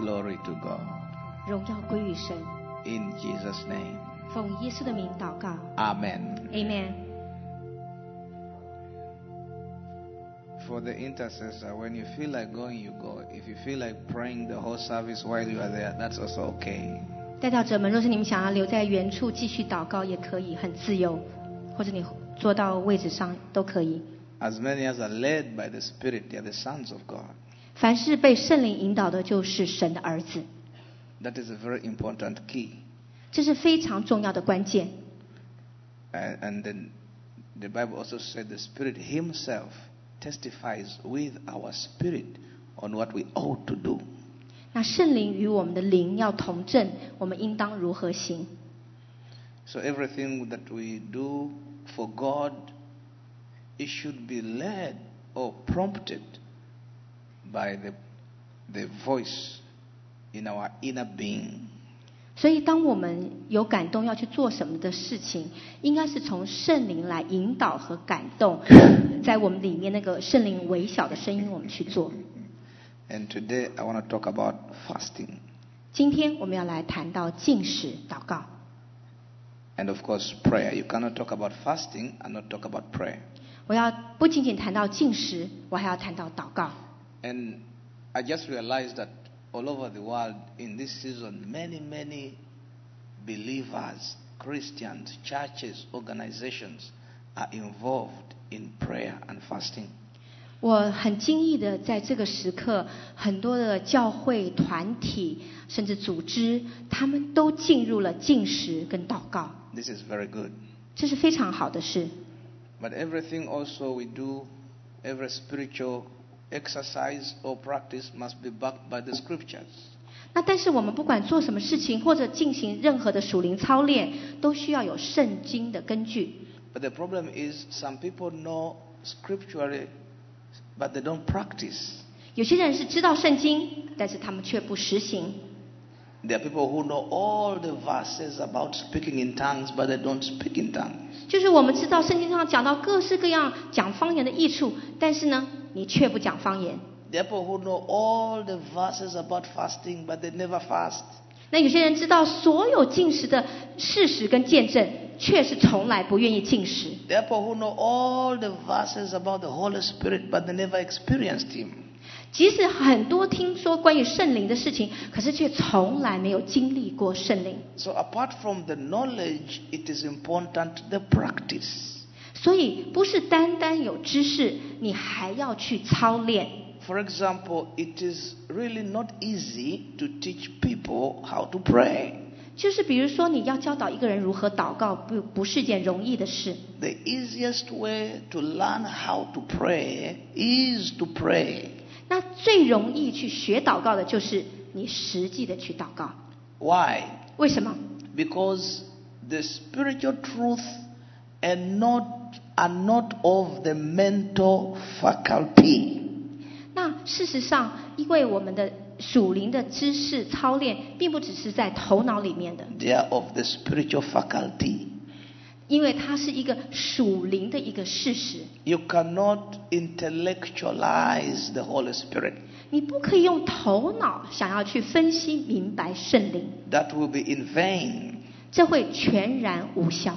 Glory to God. 荣耀归于神。 In Jesus' name. 奉耶稣的名祷告 Amen. ，Amen。 For the intercessor, when you feel like going, you go. If you feel like praying the whole service while you are there, that's also okay. 代祷者们，若是你们想要留在原处继续祷告，也可以，很自由，或者你坐到位置上都可以。 As many as are led by the Spirit, they are the sons of God. 凡是被圣灵引导的，就是神的儿子， That is a very important key. 这是非常重要的关键。 And, and then the Bible also said the Spirit Himself testifies with our spirit on what we ought to do. 那圣灵与我们的灵要同证，我们应当如何行？ So everything that we do for God, it should be led or prompted by the, the voice in our inner being. 所以，当我们有感动要去做什么的事情，应该是从圣灵来引导和感动，在我们里面那个圣灵微小的声音，我们去做。 And today I want to talk about fasting. 今天我们要来谈到禁食祷告， And of course, prayer. You cannot talk about fasting and not talk about prayer. 我要不仅仅谈到禁食，我还要谈到祷告。 And I just realized that all over the world in this season, many, many believers, Christians, churches, organizations are involved in prayer and fasting. 我很惊异的在这个时刻，很多的教会团体甚至组织，他们都进入了禁食跟祷告， This is very good. 这是非常好的事。 But everything also we do, every spiritual exercise or practice must be backed by the scriptures. 那但是我们不管做什么事情或者进行任何的属灵操练，都需要有圣经的根据。 But the problem is some people know scripturally, but they don't practice. 有些人是知道圣经，但是他们却不实行。 There are people who know all the verses about speaking in tongues, but they don't speak in tongues. 就是我们知道圣经上讲到各式各样讲方言的益处，但是呢， 你却不讲方言。There are people who know all the verses about fasting, but they never fast. 那有些人知道所有进食的事实跟见证，却是从来不愿意进食。There are people who know all the verses about the Holy Spirit, but they never experienced Him. 即使很多听说关于圣灵的事情，可是却从来没有经历过圣灵。So, apart from the knowledge, it is important the practice. 所以不是单单有知识，你还要去操练。 For example, it is really not easy to teach people how to pray. 就是比如说，你要教导一个人如何祷告，不不是件容易的事。 The easiest way to learn how to pray is to pray. 那最容易去学祷告的就是你实际的去祷告。 Why? 为什么？ Because the spiritual truth and not are not of the mental faculty. 那事实上，因为我们的属灵的知识操练，并不只是在头脑里面的， They are of the spiritual faculty. 因为它是一个属灵的一个事实。 You cannot intellectualize the Holy Spirit. 你不可以用头脑想要去分析明白圣灵， That will be in vain. 这会全然无效。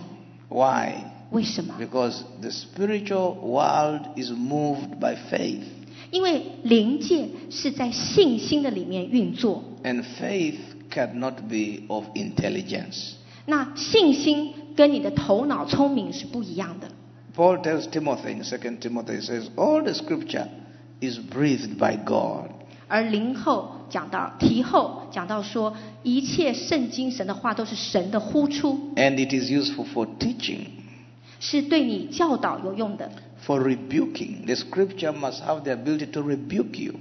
Why? 为什么？ Because the spiritual world is moved by faith. 因为灵界是在信心的里面运作， And faith cannot be of intelligence. 那信心跟你的头脑聪明是不一样的。 Paul tells Timothy in 2 Timothy, he says, All the scripture is breathed by God. 而灵后讲到题后讲到说，一切圣经神的话都是神的呼出， And it is useful for teaching, 是对你教导有用的。 for rebuking. The scripture must have the ability to rebuke you,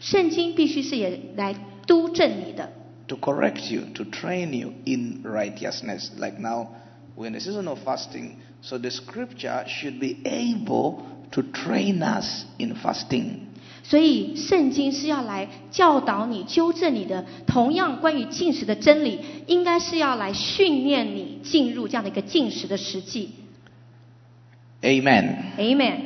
圣经必须是也来督正你的， to correct you, to train you in righteousness. Like now, we're in a season of fasting, so the scripture should be able to train us in fasting. 所以圣经是要来教导你、纠正你的。同样，关于进食的真理，应该是要来训练你进入这样的一个进食的实际。 Amen. Amen。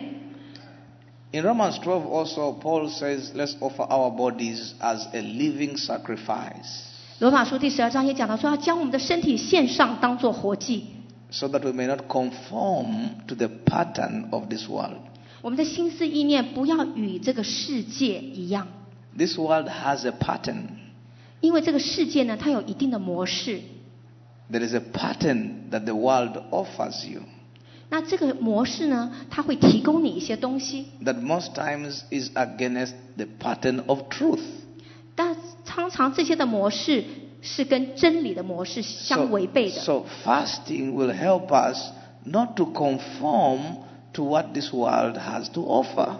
In Romans 12 also, Paul says, let's offer our bodies as a living sacrifice 罗马书第十二章也讲到说，要将我们的身体献上，当做活祭， so that we may not conform to the pattern of this world. 我们的心思意念不要与这个世界一样， This world has a pattern. 因为这个世界呢，它有一定的模式。 There is a pattern that the world offers you 那这个模式呢，它会提供你一些东西， that most times is against the pattern of truth. 但常常这些的模式是跟真理的模式相违背的。 so fasting will help us not to conform to what this world has to offer.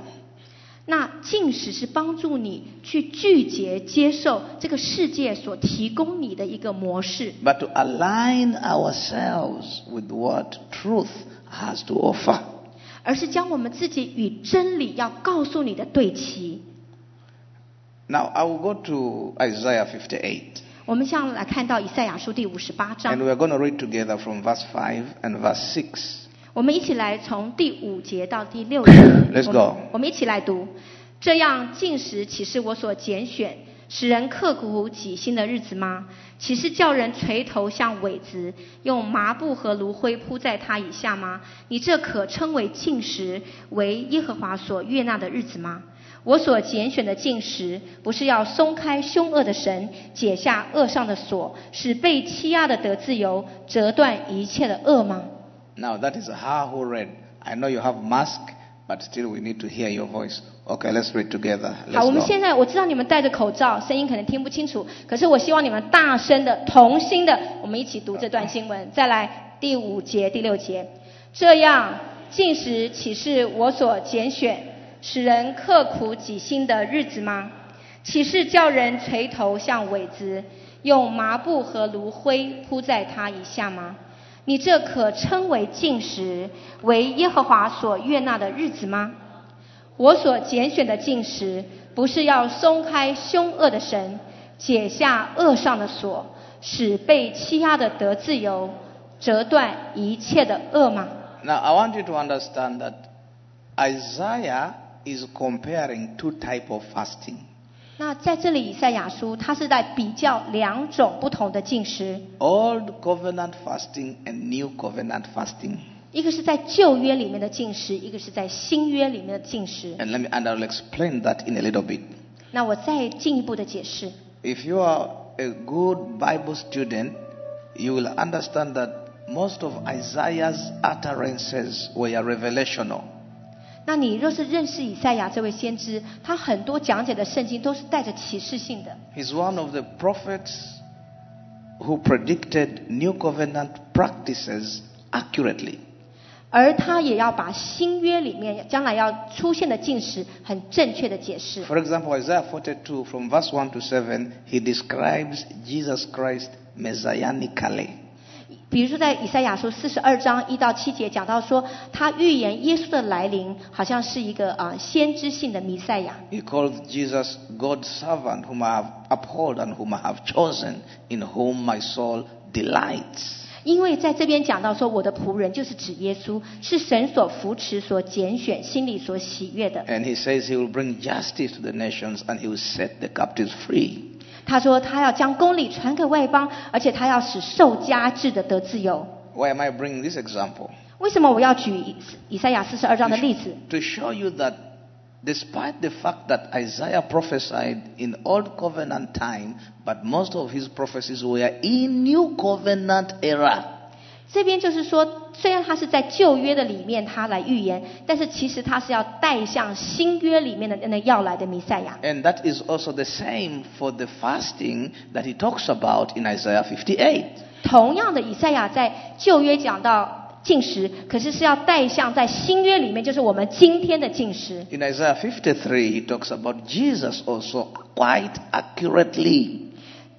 那进食是帮助你去拒绝接受这个世界所提供你的一个模式， but to align ourselves with what truth has to offer. 而是将我们自己与真理要告诉你的对齐。Now, I will go to Isaiah 58, 我们现在来看到以赛亚书第五十八章 and，we are going to read together from verse five and verse six. 我们一起来从第五节到第六节 Let's 我们 go 我们一起来读。这样进食岂是我所拣选，使人刻骨己心的日子吗？岂是叫人垂头像苇子，用麻布和炉灰铺在他以下吗？你这可称为进食，为耶和华所悦纳的日子吗？我所拣选的进食，不是要松开凶恶的神，解下恶上的锁，使被欺压的得自由，折断一切的恶吗？Now, that is how who read. I know you have mask, but still we need to hear your voice. Okay, let's read together. 好，我们.现在我知道你们戴着口罩，声音可能听不清楚，可是我希望你们大声的、同心的，我们一起读这段经文。再来第五节、第六节，这样进食岂是我所拣选，使人刻苦己心的日子吗？岂是叫人垂头像苇子，用麻布和炉灰铺在他以下吗？你这可称为进食，为耶和华所悦纳的日子吗？我所拣选的进食，不是要松开凶恶的绳，解下恶上的锁，使被欺压的得自由，折断一切的恶吗？Now, I want you to understand that Isaiah is comparing two type of fasting. 那在这里，以赛亚书它是在比较两种不同的进食，Old covenant fasting and new covenant fasting. 一个是在旧约里面的进食，一个是在新约里面的进食。 And let me and I'll explain that in a little bit. 那我再进一步的解释。 If you are a good Bible student, you will understand that most of Isaiah's utterances were revelational. 那你若是认识以赛亚这位先知，他很多讲解的圣经都是带着启示性的。 He's one of the prophets who predicted new covenant practices accurately. 而他也要把新约里面将来要出现的进食很正确的解释。For example, Isaiah 42 from verse 1 to 7, he describes Jesus Christ messianically. 比如说在以赛亚书四十二章一到七节讲到说，他预言耶稣的来临，好像是一个啊、先知性的弥赛亚。He calls Jesus God's servant whom I have upheld and whom I have chosen, in whom my soul delights. 因为在这边讲到说，我的仆人就是指耶稣，是神所扶持、所拣选、心里所喜悦的。And he says he will bring justice to the nations and he will set the captives free. 他说他要将公理传给外邦，而且他要使受加制的得自由。Why am I bringing this example? 为什么我要举以以赛亚四十二章的例子？To show you that despite the fact that Isaiah prophesied in Old Covenant time, but most of his prophecies were in New Covenant era. 这边就是说，虽然他是在旧约的里面他来预言，但是其实他是要带向新约里面的那要来的弥赛亚。 And that is also the same for the fasting that he talks about in Isaiah 58. 同样的，以赛亚在旧约讲到 进食，可是是要带向在新约里面，就是我们今天的进食。In Isaiah 53, he talks about Jesus also quite accurately.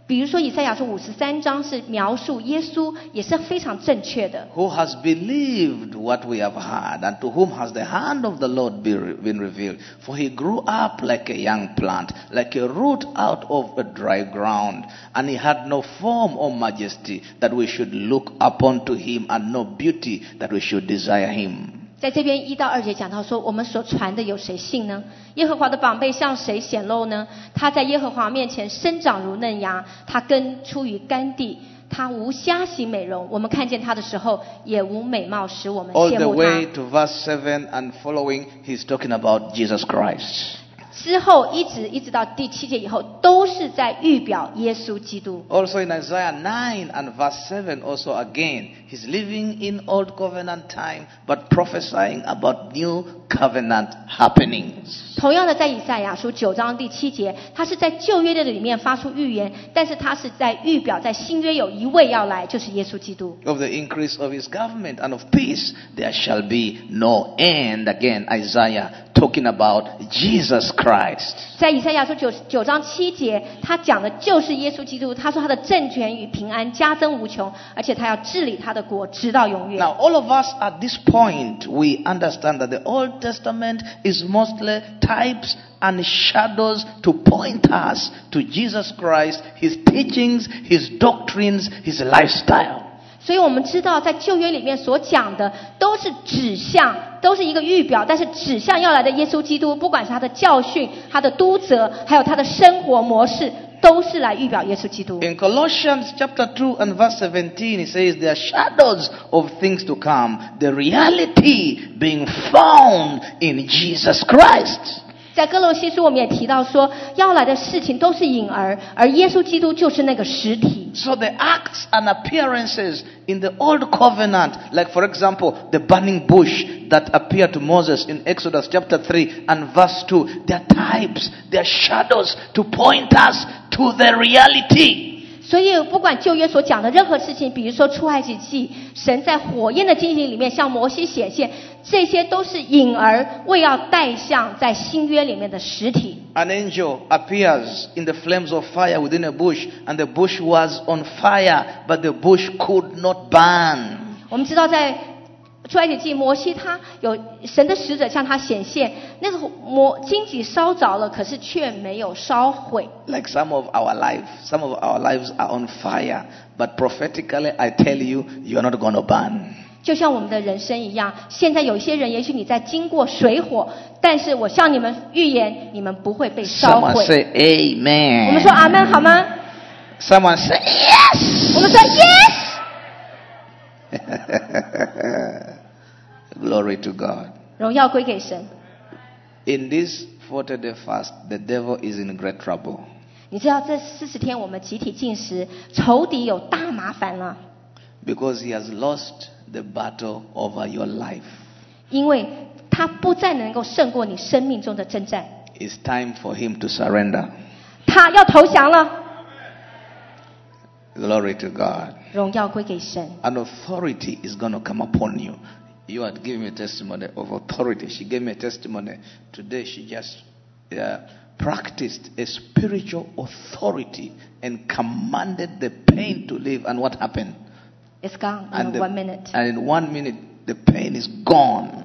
比如说，以赛亚书五十三章是描述耶稣，也是非常正确的。 Who has believed what we have heard, and to whom has the hand of the Lord be- been revealed? For he grew up like a young plant, like a root out of a dry ground, and he had no form or majesty that we should look upon to him, and no beauty that we should desire him. 在这边一到二节讲到说，我们所传的有谁信呢？耶和华的宝贝向谁显露呢？他在耶和华面前生长如嫩芽，他根出于干地，他无虾形美容。我们看见他的时候，也无美貌使我们 All 羡 the 慕 way 他。to verse 7 and following, he's talking about Jesus Christ. 之后一直一直到第七节以后，都是在预表耶稣基督。Also in Isaiah 9 and verse 7, also again, he's living in old covenant time, but prophesying about new covenant happenings. 同样的，在以赛亚书九章第七节，他是在旧约的里面发出预言，但是他是在预表在新约有一位要来，就是耶稣基督。 Of the increase of his government and of peace, there shall be no end. Again, Isaiah talking about Jesus Christ. 在以赛亚书九九章七节，他讲的就是耶稣基督。他说他的政权与平安加增无穷，而且他要治理他的 国直到永远。Now, all of us at this point, we understand that the Old Testament is mostly types and shadows to point us to Jesus Christ, his teachings, his doctrines, his lifestyle. 所以我们知道，在旧约里面所讲的都是指向，都是一个预表，但是指向要来的耶稣基督，不管是他的教训、他的督责，还有他的生活模式，都是来预表耶稣基督。 In Colossians chapter 2 and verse 17, it says, They are shadows of things to come, the reality being found in Jesus Christ. 在哥罗西书，我们也提到说，要来的事情都是影儿，而耶稣基督就是那个实体。So the acts and appearances in the old covenant, like for example, the burning bush that appeared to Moses in Exodus chapter three and verse two, they are types, they are shadows to point us to the reality. 所以，不管旧约所讲的任何事情，比如说出埃及记，神在火焰的经历里面向摩西显现，这些都是影儿，为要带向在新约里面的实体。An angel appears in the flames of fire within a bush, and the bush was on fire, but the bush could not burn. 我们知道，在出埃及记，摩西他有神的使者向他显现，那个摩荆棘烧着了，可是却没有烧毁。Like some of our lives, some of our lives are on fire, but prophetically, I tell you, you're not going to burn. 就像我们的人生一样，现在有一些人，也许你在经过水火，但是我向你们预言，你们不会被烧毁。Amen. 我们说阿门好吗？Someone say yes. 我们说 yes。Glory to God. 荣耀归给神。In this forty day fast, the devil is in great trouble 你知道这四十天我们集体进食，仇敌有大麻烦了，because he has lost the battle over your life. 因为他不再能够胜过你生命中的征战， It's time for him to surrender. 他要投降了。 Glory to God. 荣耀归给神。 An authority is going to come upon you. You had given me a testimony of authority. She gave me a testimony. Today she just uh, practiced a spiritual authority and commanded the pain to leave. And what happened? It's gone in And, the- one minute. and in one minute, the pain is gone.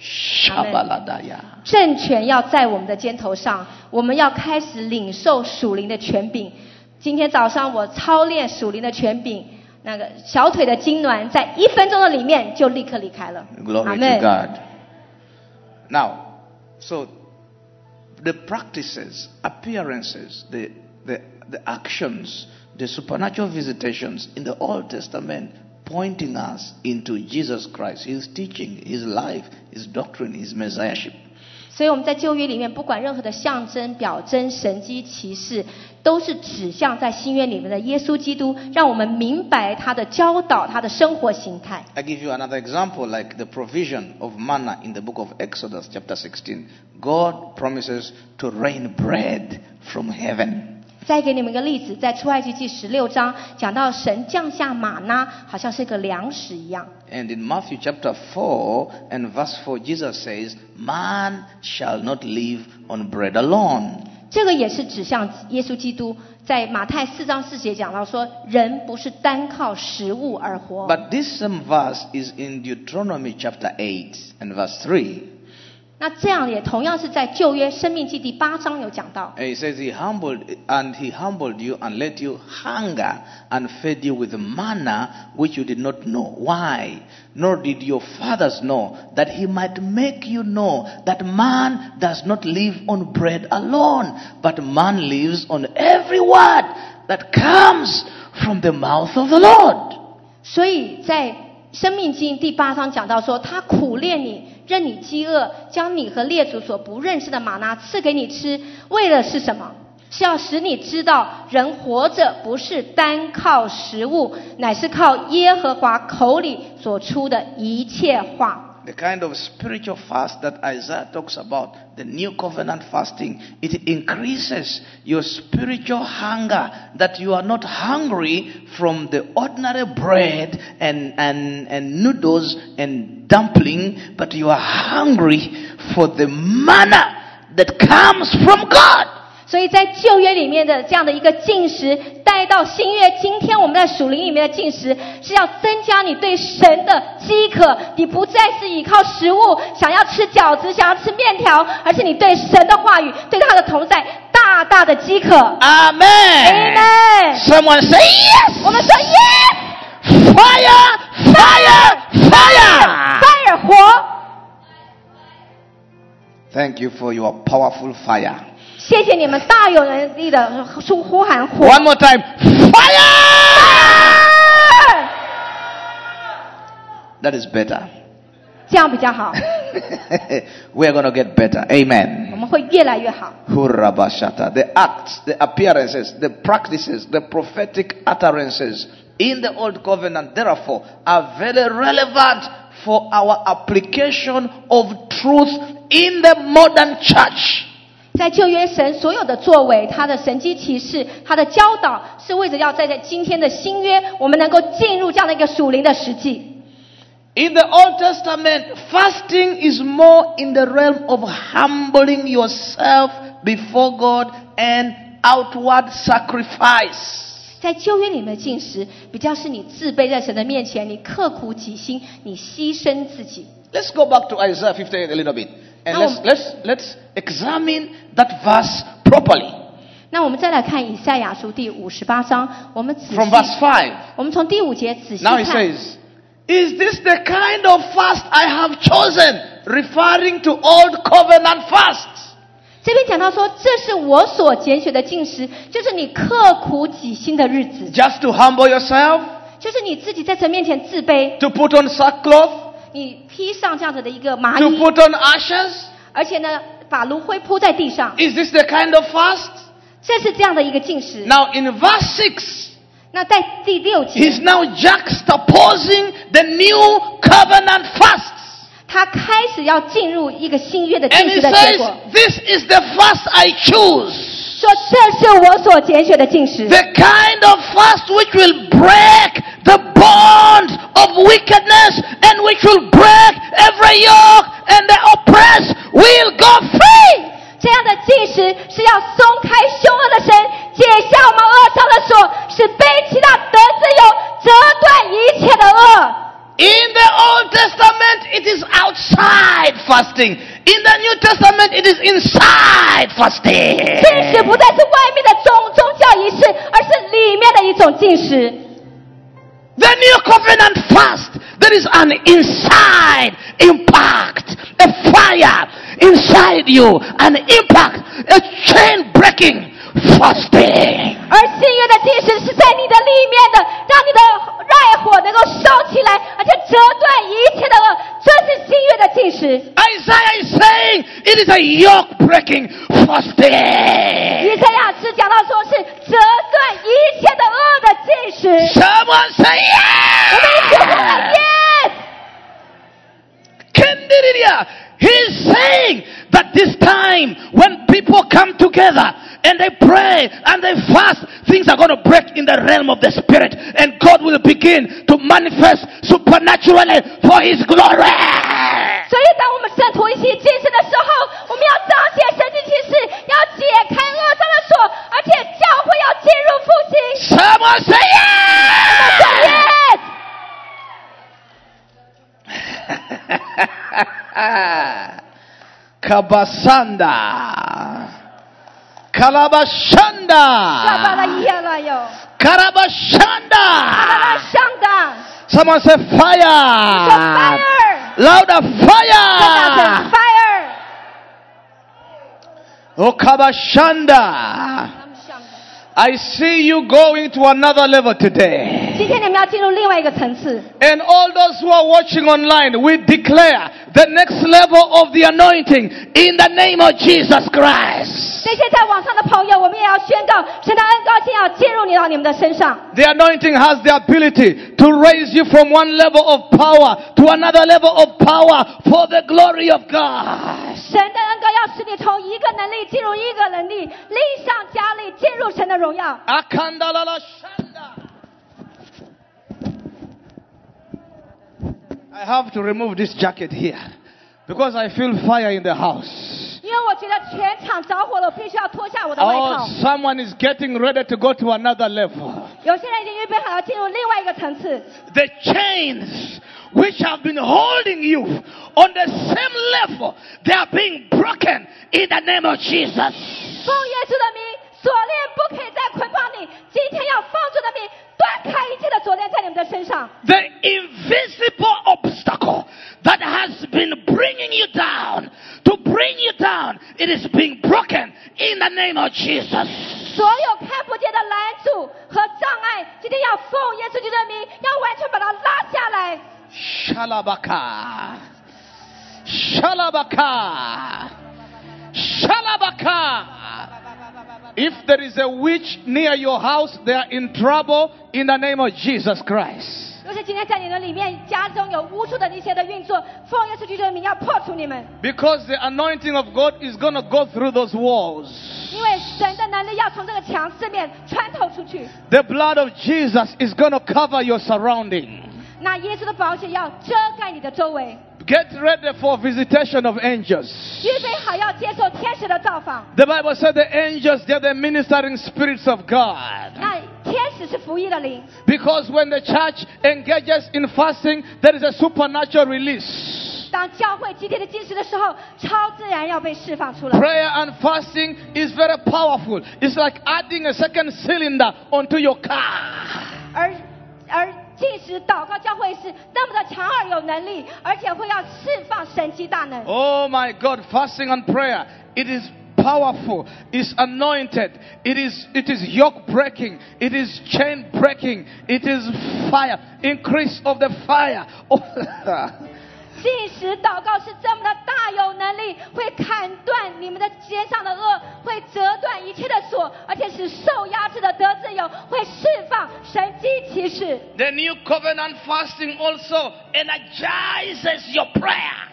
Shabaladaya. 政权要在我们的肩头上，我们要开始领受属灵的权柄。今天早上我操练属灵的权柄，那个小腿的痉挛在一分钟的里面就立刻离开了。 Glory 阿 to 门。 God. Now, so the practices, appearances, the, the, the actions, the supernatural visitations in the Old Testament pointing us into Jesus Christ, His teaching, His life, His doctrine, His messiahship. 所以我们在旧约里面，不管任何的象征、表征、神迹、奇事，都是指向在新约里面的耶稣基督，让我们明白他的教导、他的生活形态。 I give you another example, like the provision of manna in the book of Exodus, chapter 16. God promises to rain bread from heaven. 再给你们一个例子，在出埃及记十六章讲到神降下马呢，好像是个粮食一样。And in Matthew chapter four and verse four, Jesus says, Man shall not live on bread alone. 这个也是指向耶稣基督，在马太四章四节讲到说，人不是单靠食物而活。But this same verse is in Deuteronomy chapter eight and verse 3. 那这样也同样是在旧约生命记第八章有讲到。 And he says he humbled and he humbled you and let you hunger and fed you with manna which you did not know. Why? Nor did your fathers know that he might make you know that man does not live on bread alone, but man lives on every word that comes from the mouth of the Lord. 所以在生命记第八章讲到说，他苦练你， 任你饥饿，将你和列祖所不认识的玛拿赐给你吃，为的是什么？是要使你知道，人活着不是单靠食物，乃是靠耶和华口里所出的一切话。The kind of spiritual fast that Isaiah talks about, the new covenant fasting, it increases your spiritual hunger that you are not hungry from the ordinary bread and, and, and noodles and dumpling, but you are hungry for the manna that comes from God. 所以在旧约里面的这样的一个进食，带到新约，今天我们在属灵里面的进食，是要增加你对神的饥渴。你不再是依靠食物，想要吃饺子，想要吃面条，而是你对神的话语，对他的同在，大大的饥渴。Amen. Amen Someone say yes. 我们说 yes，Fire, fire, fire. fire 火。Thank you for your powerful fire. 谢谢你们大有能力的呼呼喊火。 One more time. Fire! That is better. 这样比较好， we are going to get better. 我 Amen. 们会越来越好。 Hurrabashata. The acts, the appearances, the practices, the prophetic utterances in the old covenant, therefore, are very relevant for our application of truth in the modern church. 在旧约神所有的作为，他的神机骑士，他的教导，是为着要在在今天的新约，我们能够进入这样的一个属灵的实际。In the Old Testament, fasting is more in the realm of humbling yourself before God and outward sacrifice. 在旧约里面的进食，比较是你自卑在神的面前，你刻苦己心，你牺牲自己。Let's go back to Isaiah 58 a little bit. And Now- let's, let's, let's examine that verse properly. 那我们再来看以赛亚书第五十八章，我们仔细 From verse 5. 我们从第五节仔细 Now he 看。 says, Is this the kind of fast I have chosen? Referring to old covenant fasts. 这边讲到说，这是我所拣选的进食，就是你刻苦己心的日子， Just to humble yourself, 就是你自己在神面前自卑， to put on sackcloth, 你披上这样子的一个麻 to 衣， put on ashes. 而且呢，把炉灰铺在地上， Is this the kind of fast? 这是这样的一个进食。 Now in verse 6, 那在第六 he's 节， now juxtaposing the new covenant fasts. 他开始要进入一个新约的 And 进 he 食的结 says, 果， This is the fast I choose. 说这是我所拣选的进食， The kind of fast which will break the bonds of wickedness and which will break every yoke and the oppressed will go free. 这样的进食是要松开凶恶的神，解下我们恶上的锁，使背起那得自由，折断一切的恶。 In the Old Testament, it is outside fasting. In the New Testament, it is inside fasting. 进食不再是外面的宗宗教仪式，而是里面的一种进食。 The new covenant fast, there is an inside impact, a fire inside you, an impact, a chain breaking Fasting. 而新约的进食是在你的里面的，让你的爱火能够烧起来，而且折断一切的恶，这是新约的进食。Isaiah is saying it is a yoke breaking fasting. 以赛亚是讲到说是折断一切的恶的进食。Someone say 我们一起呼喊 yes! yes！Kendiridia, he's saying that this time when people come together and they pray and they fast, things are going to break in the realm of the spirit and God will begin to manifest supernaturally for his glory. 所以，当我们圣徒一起进食的时候，我们要彰显神迹奇事，要解开恶上的锁，而且教会要进入复兴。 Someone say 说 yes! Kabasanda. Kalabashanda. Karabashanda. Someone say fire. fire. Louder fire. fire. Oh, Okabashanda. I see you going to another level today. 今天你们要进入另外一个层次， And all those who are watching online, we declare the next level of the anointing in the name of Jesus Christ. 这些在网上的朋友，我们也要宣告神的恩高兴要进入你到你们的身上。 The anointing has the ability to raise you from one level of power to another level of power for the glory of God. 神的恩高要使你从一个能力进入一个能力，力上加力，进入神的荣耀。 Akandalala shanda. I have to remove this jacket here because I feel fire in the house. 因为我觉得全场着火了，我必须要脱下我的外 Oh, 套。 someone is getting ready to go to another level. 有些人已经预备好要进入另外一个层次， The chains which have been holding you on the same level, they are being broken in the name of Jesus. 奉耶稣的名，锁链不可以再捆绑你。今天要奉主的名， 断开一切的锁链在你们的身上。 The invisible obstacle that has been bringing you down, to bring you down, it is being broken in the name of Jesus. 所有看不见的拦阻和障碍，今天要奉耶稣基督的名，要完全把它拉下来。 Shalabaka. Shalabaka. Shalabaka. If there is a witch near your house, they are in trouble in the name of Jesus Christ. 若是今天在你的里面家中有巫术的一些的运作，奉耶稣基督的名要破除你们， Because the anointing of God is going to go through those walls. 因为神的能力要从这个墙四面穿透出去。 The blood of Jesus is going to cover your surrounding. 那耶稣的宝血要遮盖你的周围， Get ready for visitation of angels. 预备好要接受天使的造访。 The Bible said the angels, they're the ministering spirits of God. 那天使是服役的灵， Because when the church engages in fasting, there is a supernatural release. 当教会集体的进食的时候，超自然要被释放出来。 Prayer and fasting is very powerful. It's like adding a second cylinder onto your car. 而而 进食祷告教会是那么的强而有能力，而且会要释放神迹大能。 Oh my God, fasting and prayer, it is powerful, it's anointed, it is it is yoke breaking, it is chain breaking, it is fire, increase of the fire. Oh, 进食祷告是这么的大有能力，会砍断你们的肩上的恶，会折断一切的锁，而且使受压制的得自由，会释放神机骑士。the new covenant fasting also energizes your prayer.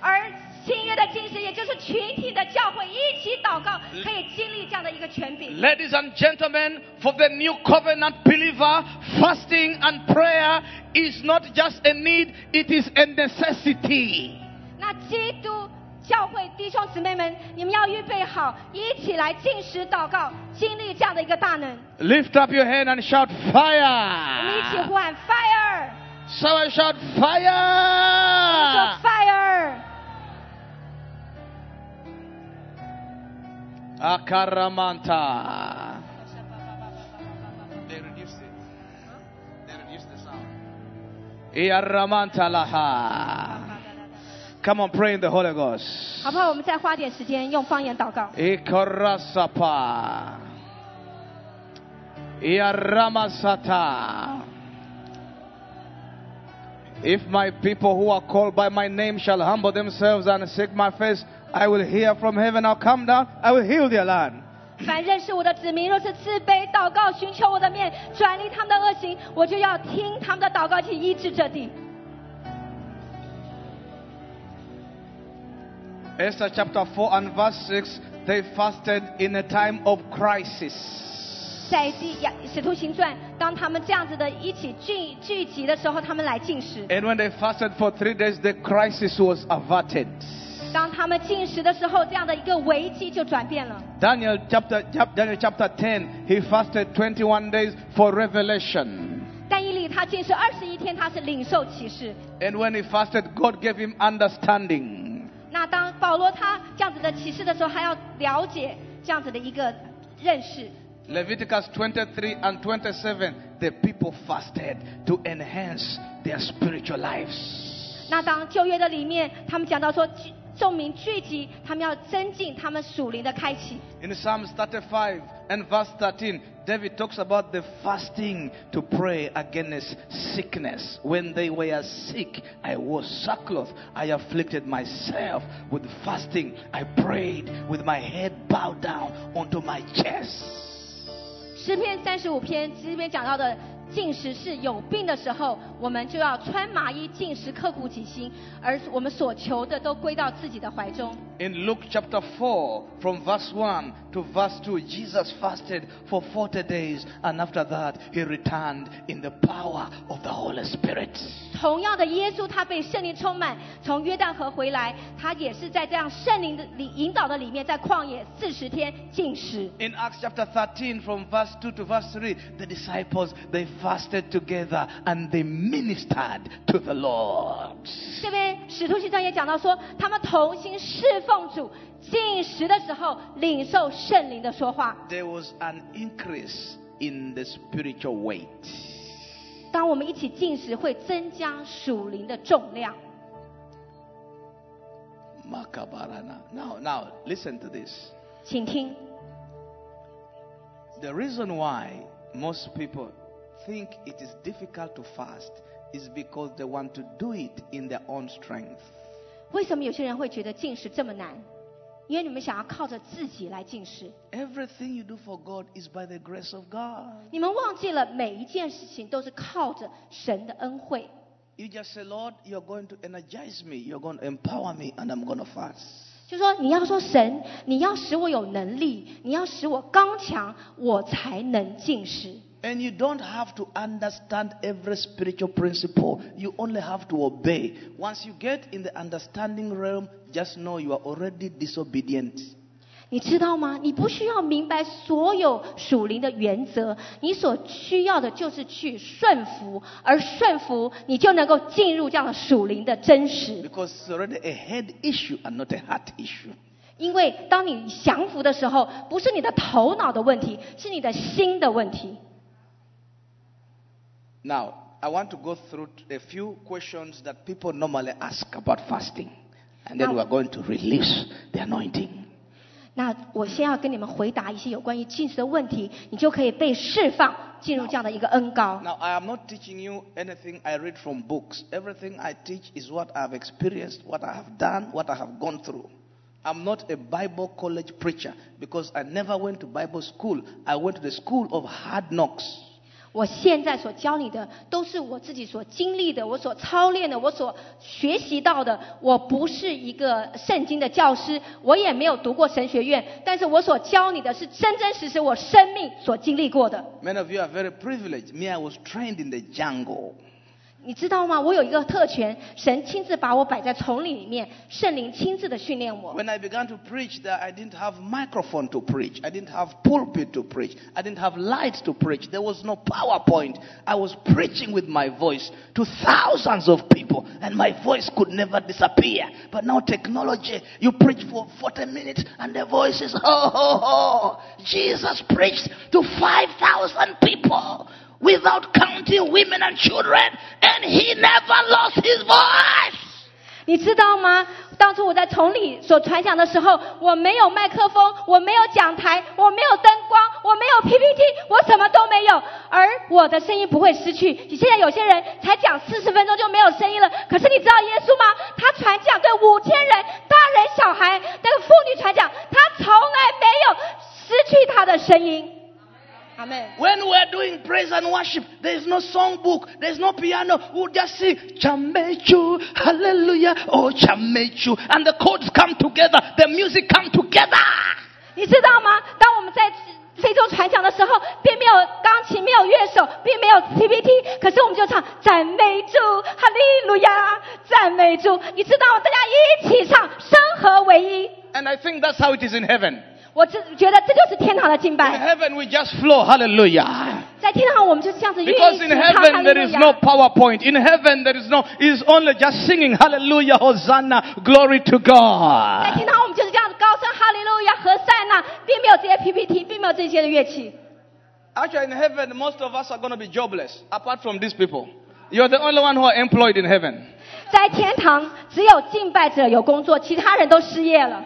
而新约的进食，也就是群体的教会一起祷告，可以经历这样的一个权柄。 Ladies and gentlemen, for the new covenant believer, fasting and prayer is not just a need, it is a necessity. 那基督教会弟兄姊妹们，你们要预备好，一起来进食祷告，经历这样的一个大能。 Lift up your hand and shout 我们一起 fire. 呼喊 fire， Someone shout 说 fire. fire。 Akaramanta. They reduced it. They reduced the sound. Iaramanta laha. Come on, pray in the Holy Ghost. 好不好？我们再花点时间用方言祷告。 Ikorasapa. Iaramasata. If my people who are called by my name shall humble themselves and seek my face, I will hear from heaven. I'll come down. I will heal their land. 凡认识我的子民，若是自卑祷告，寻求我的面，转离他们的恶行，我就要听他们的祷告，去医治这地。 Esther chapter 4 and verse 6, they fasted in a time of crisis. 在第亚使徒行传，当他们这样子的一起聚聚集的时候，他们来进食。 And when they fasted for three days, the crisis was averted. 当他们进食的时候，这样的一个危机就转变了。 Daniel chapter, chap- Daniel chapter 10, he fasted 21 days for revelation. 但以理他进食二十一天，他是领受启示。 And when he fasted, God gave him understanding. 那当报 保罗他这样子的启示的时候，他要了解这样子的一个认识。 Leviticus 23 and 27, the people fasted to enhance their spiritual lives. 那当旧约的里面，他们讲到说聚 众民聚集，他们要增进他们属灵的开启。 In Psalms 35 and verse 13, David talks about the fasting to pray against sickness. When they were sick, I wore sackcloth. I afflicted myself with fasting. I prayed with my head bowed down onto my chest. 诗篇三十五篇这边讲到的 进食是有病的时候，我们就要穿麻衣进食，刻苦己心，而我们所求的都归到自己的怀中。In Luke chapter four, from verse one to verse two, Jesus fasted for forty days, and after that, he returned in the power of the Holy Spirit. 同样的，耶稣他被圣灵充满，从约旦河回来，他也是在这样圣灵的里引导的里面，在旷野四十天进食。In Acts chapter thirteen, from verse two to verse three, the disciples they fasted together and they ministered to the Lord. 这边使徒行传也讲到说，他们同心侍奉主，进食的时候领受圣灵的说话。 There was an increase in the spiritual weight. 当我们一起进食，会增加属灵的重量。 Makabarana. Now, now listen to this. 请听， The reason why most people think it is difficult to fast is because they want to do it in their own strength. 为什么有些人会觉得进食这么难？因为你们想要靠着自己来进食， Everything you do for God is by the grace of God. 你们忘记了每一件事情都是靠着神的恩惠。 You just say, Lord, you're going to energize me, you're going to empower me, and I'm going to fast. 就说你要说神，你要使我有能力，你要使我刚强，我才能进食。 And you don't have to understand every spiritual principle. You only have to obey. Once you get in the understanding realm, just know you are already disobedient. 你知道吗？你不需要明白所有属灵的原则，你所需要的就是去顺服，而顺服你就能够进入这样的属灵的真实。 Because it's already a head issue and not a heart issue. 因为当你降服的时候，不是你的头脑的问题，是你的心的问题。 Now, I want to go through a few questions that people normally ask about fasting. And then Now- we are going to release the anointing. 那我先要跟你们回答一些有关于进食的问题，你就可以被释放，进入这样的一个恩高。 Now, I am not teaching you anything I read from books. Everything I teach is what I've experienced, what I have done, what I have gone through. I'm not a Bible college preacher because I never went to Bible school. I went to the school of hard knocks. 我现在所教你的，都是我自己所经历的，我所操练的，我所学习到的。我不是一个圣经的教师，我也没有读过神学院，但是我所教你的是真真实实我生命所经历过的。Many of you are very privileged. Me, I was trained in the jungle. 你知道吗？我有一个特权，神亲自把我摆在丛林里面，圣灵亲自的训练我。 When I began to preach, that I didn't have microphone to preach. I didn't have pulpit to preach. I didn't have lights to preach. There was no PowerPoint. I was preaching with my voice to thousands of people, and my voice could never disappear. But now technology, you preach for 40 minutes, and the voice is ho ho ho. Jesus preached to 5,000 people Without counting women and children, and he never lost his voice. 你知道吗？当初我在丛里所传讲的时候，我没有麦克风，我没有讲台，我没有灯光，我没有 PPT，我什么都没有。而我的声音不会失去。你现在有些人才讲四十分钟就没有声音了，可是你知道耶稣吗？他传讲对五千人，大人小孩，那个妇女传讲，他从来没有失去他的声音。阿妹。 When we're doing praise and worship, there's no songbook, there's no piano. We'll just sing Chamechu, Hallelujah, oh Chamechu, and the chords come together, the music come together. 你知道吗？当我们在非洲传讲的时候，并没有钢琴，没有乐手，并没有 PPT，可是我们就唱赞美主，哈利路亚，赞美主。你知道吗？大家一起唱，生合为一。 And I think that's how it is in heaven. 我只觉得这就是天堂的敬 In 拜。 heaven, we just flow, Hallelujah. 在天堂我们就这样子愿 Because 意 in 去唱哈 heaven 利 there 路 is no 亚。 PowerPoint. In heaven there is no, is only just singing hallelujah, hosanna, glory to 在 God. 天堂我们就是这样子高声哈利路亚和塞纳，并没有这些 PPT，并没有这些的乐器。 Actually, in heaven, most of us are going to be jobless, apart from these people. You're the only one who are employed in heaven. 在天堂只有敬拜者有工作，其他人都失业了。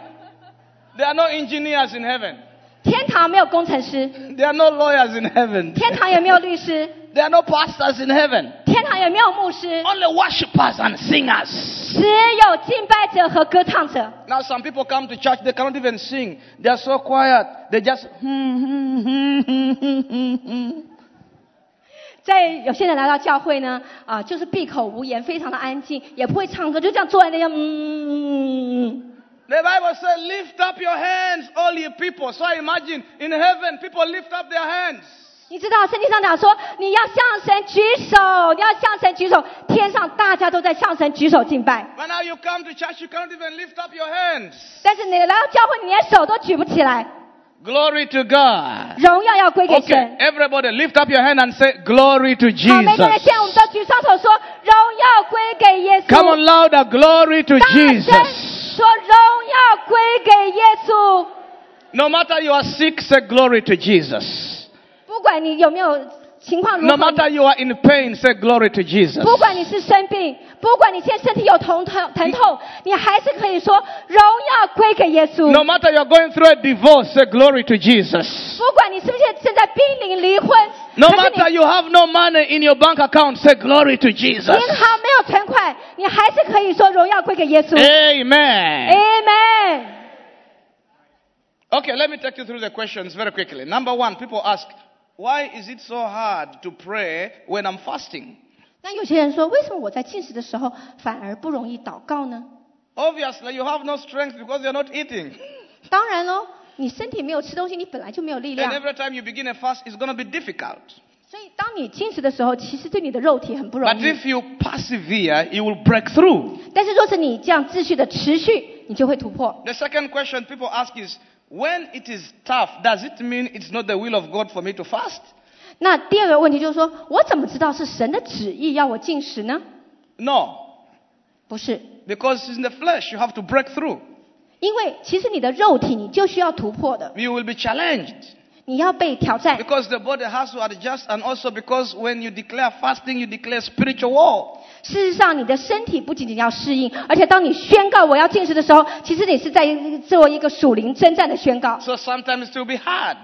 There are no engineers in heaven. 天堂没有工程师，There are no lawyers in heaven. 天堂也没有律师，There are no pastors in heaven. 天堂也没有牧师，Only worshippers and singers. 只有敬拜者和歌唱者。Now, some people come to church, they cannot even sing. They are so quiet. They just, hmm, hmm, hmm, hmm, hmm, hmm, hmm. 在有些人来到教会呢，啊、就是闭口无言，非常的安静，也不会唱歌，就这样坐在那样。The Bible says, lift up your hands, all you people. So I imagine in heaven, people lift up their hands. 你知道圣经上讲说，你要向神举手，你要向神举手，天上大家都在向神举手敬拜。 But now you come to church, you cannot even lift up your hands. 但是你来到教会，你连手都举不起来， Glory to God. 荣耀要归给 Okay, 神。 everybody lift up your hand and say, Glory to 好，每个人 Jesus. 现在我们都举双手说，荣耀归给耶稣。 Come on, louder. Glory to 大声 Jesus. 说，荣 耀归给耶稣。 No matter you are sick, say glory to Jesus. 不管你有没有 情况如 No 何， matter you are in pain, say glory to Jesus. 不管你是生病，不管你现在身体有疼痛疼痛，你还是可以说荣耀归给耶稣。 No matter you are going through a divorce, say glory to Jesus. 不管你是不是正在濒临离婚， No 可是你 matter you have no money in your bank account, say glory to Jesus. 银行没有存款，你还是可以说荣耀归给耶稣。 Amen. Amen。 Okay, let me take you through the questions very quickly. Number one, people ask, why is it so hard to pray when I'm fasting? 那有些人说，为什么我在进食的时候反而不容易祷告呢？ Obviously, you have no strength because you're not eating. 当然喽，你身体没有吃东西，你本来就没有力 And 量， every time you begin a fast, it's going to be difficult. 所以当你进食的时候，其实对你的肉体很不容 But 易。 if you persevere, you will break through. 但是若是你这样秩序的持续，你就会突破。 The second question people ask is, when it is tough, does it mean it's not the will of God for me to fast? 那第二个问题就是说，我怎么知道是神的旨意要我进食呢？ No, 不是， because it's in the flesh, you have to break through. 因为其实你的肉体你就需要突破的， You will be challenged. 你要被挑战。 Because the body has to adjust, and also because when you declare fasting, you declare spiritual war. 事实上，你的身体不仅仅要适应，而且当你宣告我要进食的时候，其实你是在做一个属灵征战的宣告， So sometimes it will be hard.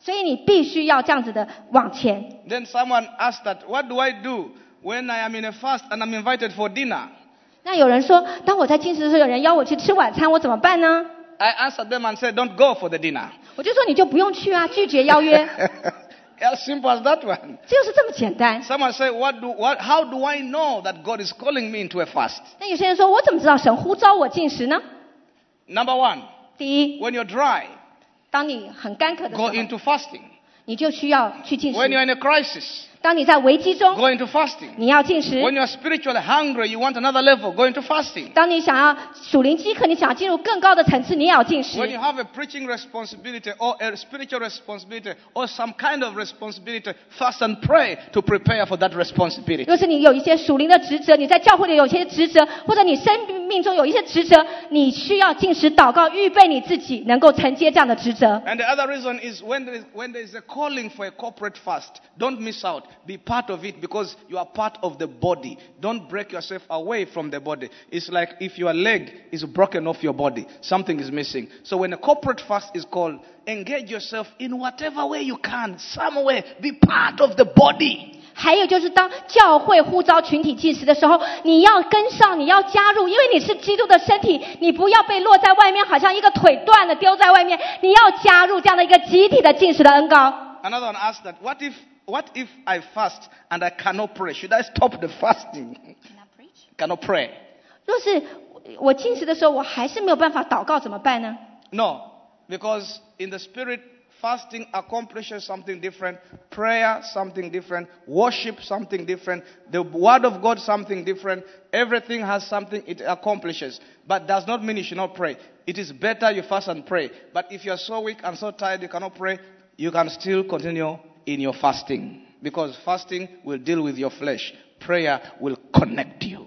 所以你必须要这样子的往前。 Then someone asked that, what do I do when I am in a fast and I'm invited for dinner? 那有人说，当我在进食的时候，有人邀我去吃晚餐，我怎么办呢？ I answered them and said, don't go for the dinner. 我就说你就不用去啊，拒绝邀约，as simple as that one. 就是这么简单。Someone say, what do, what, how do I know that God is calling me into a fast? 那有些人说，我怎么知道神呼召我进食呢？Number one, 第一，when you're dry, 当你很干渴的时候 go 候，into fasting. 你就需要去进食 When。you're in a crisis, 当你在危机中， go into fasting. 你要进食。 When you're spiritually hungry, you want another level, go into fasting. 当你想要属灵饥渴，你想要进入更高的层次，你也要进食。 When you have a preaching responsibility or a spiritual responsibility or some kind of responsibility, fast and pray to prepare for that responsibility. 若是你有一些属灵的职责，你在教会里有一些职责，或者你生命中有一些职责，你需要进食祷告，预备你自己能够承接这样的职责。 And the other reason is when there is, when there is a calling for a corporate fast, don't miss out. Be part of it because you are part of the body. Don't break yourself away from the body. It's like if your leg is broken off your body, something is missing. So when a corporate fast is called, engage yourself in whatever way you can, somewhere. Be part of the body. 还有就是，当教会呼召群体进食的时候，你要跟上，你要加入，因为你是基督的身体，你不要被落在外面，好像一个腿断了丢在外面，你要加入这样的一个集体的进食的恩膏。 Another one asked that, what if, what if I fast and I cannot pray? Should I stop the fasting? Cannot pray. 若是我进食的时候，我还是没有办法祷告，怎么办呢？ No, because in the spirit, fasting accomplishes something different, prayer something different, worship something different, the word of God something different. Everything has something it accomplishes, but does not mean you should not pray. It is better you fast and pray. But if you are so weak and so tired you cannot pray, you can still continue in your fasting. Because fasting will deal with your flesh, prayer will connect you.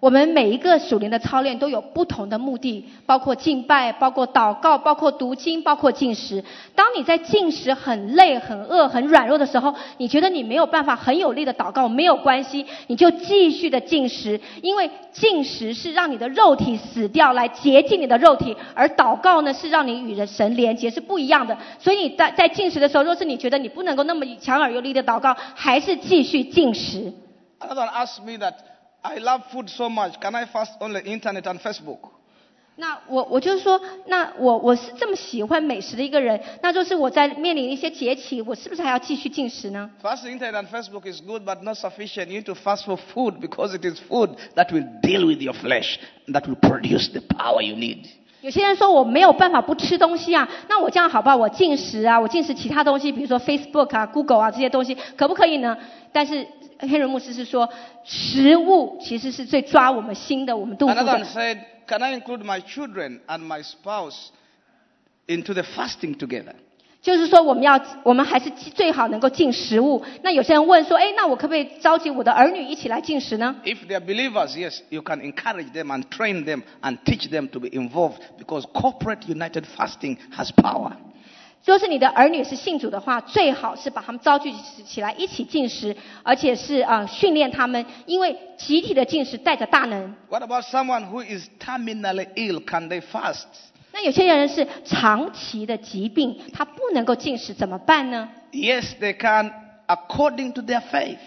我们每一个属灵的操练都有不同的目的，包括敬拜，包括祷告，包括读经，包括进食。当你在进食很累、很饿、很软弱的时候，你觉得你没有办法很有力的祷告，没有关系，你就继续的进食，因为进食是让你的肉体死掉，来洁净你的肉体；而祷告呢，是让你与人神连接，是不一样的。所以你在在进食的时候，若是你觉得你不能够那么强而有力的祷告，还是继续进食。Another one asked me that I love food so much. Can I fast only internet and Facebook? 那我我就是说，那我我是这么喜欢美食的一个人，那就是我在面临一些节期，我是不是还要继续进食呢？ Fasting internet and Facebook is good, but not sufficient. You need to fast for food because it is food that will deal with your flesh, that will produce the power you need. 有些人说我没有办法不吃东西啊，那我这样好不好？我进食啊，我进食其他东西，比如说 Facebook 啊、Google 啊这些东西，可不可以呢？但是 黑人牧师是说，食物其实是最抓我们心的，我们肚腹 Another one。said, Can I include my children and my spouse into the fasting together? 就是说，我们要，我们还是最好能够进食物。那有些人问说，哎，那我可不可以召集我的儿女一起来进食呢？If they are believers, yes, you can encourage them and train them and teach them to be involved because corporate united fasting has power. 若是你的儿女是信主的话，最好是把他们召集起来一起进食，而且是啊、呃训练他们，因为集体的进食带着大能。What about someone who is terminally ill? Can they fast? 那有些人是长期的疾病，他不能够进食，怎么办呢？Yes, they can according to their faith.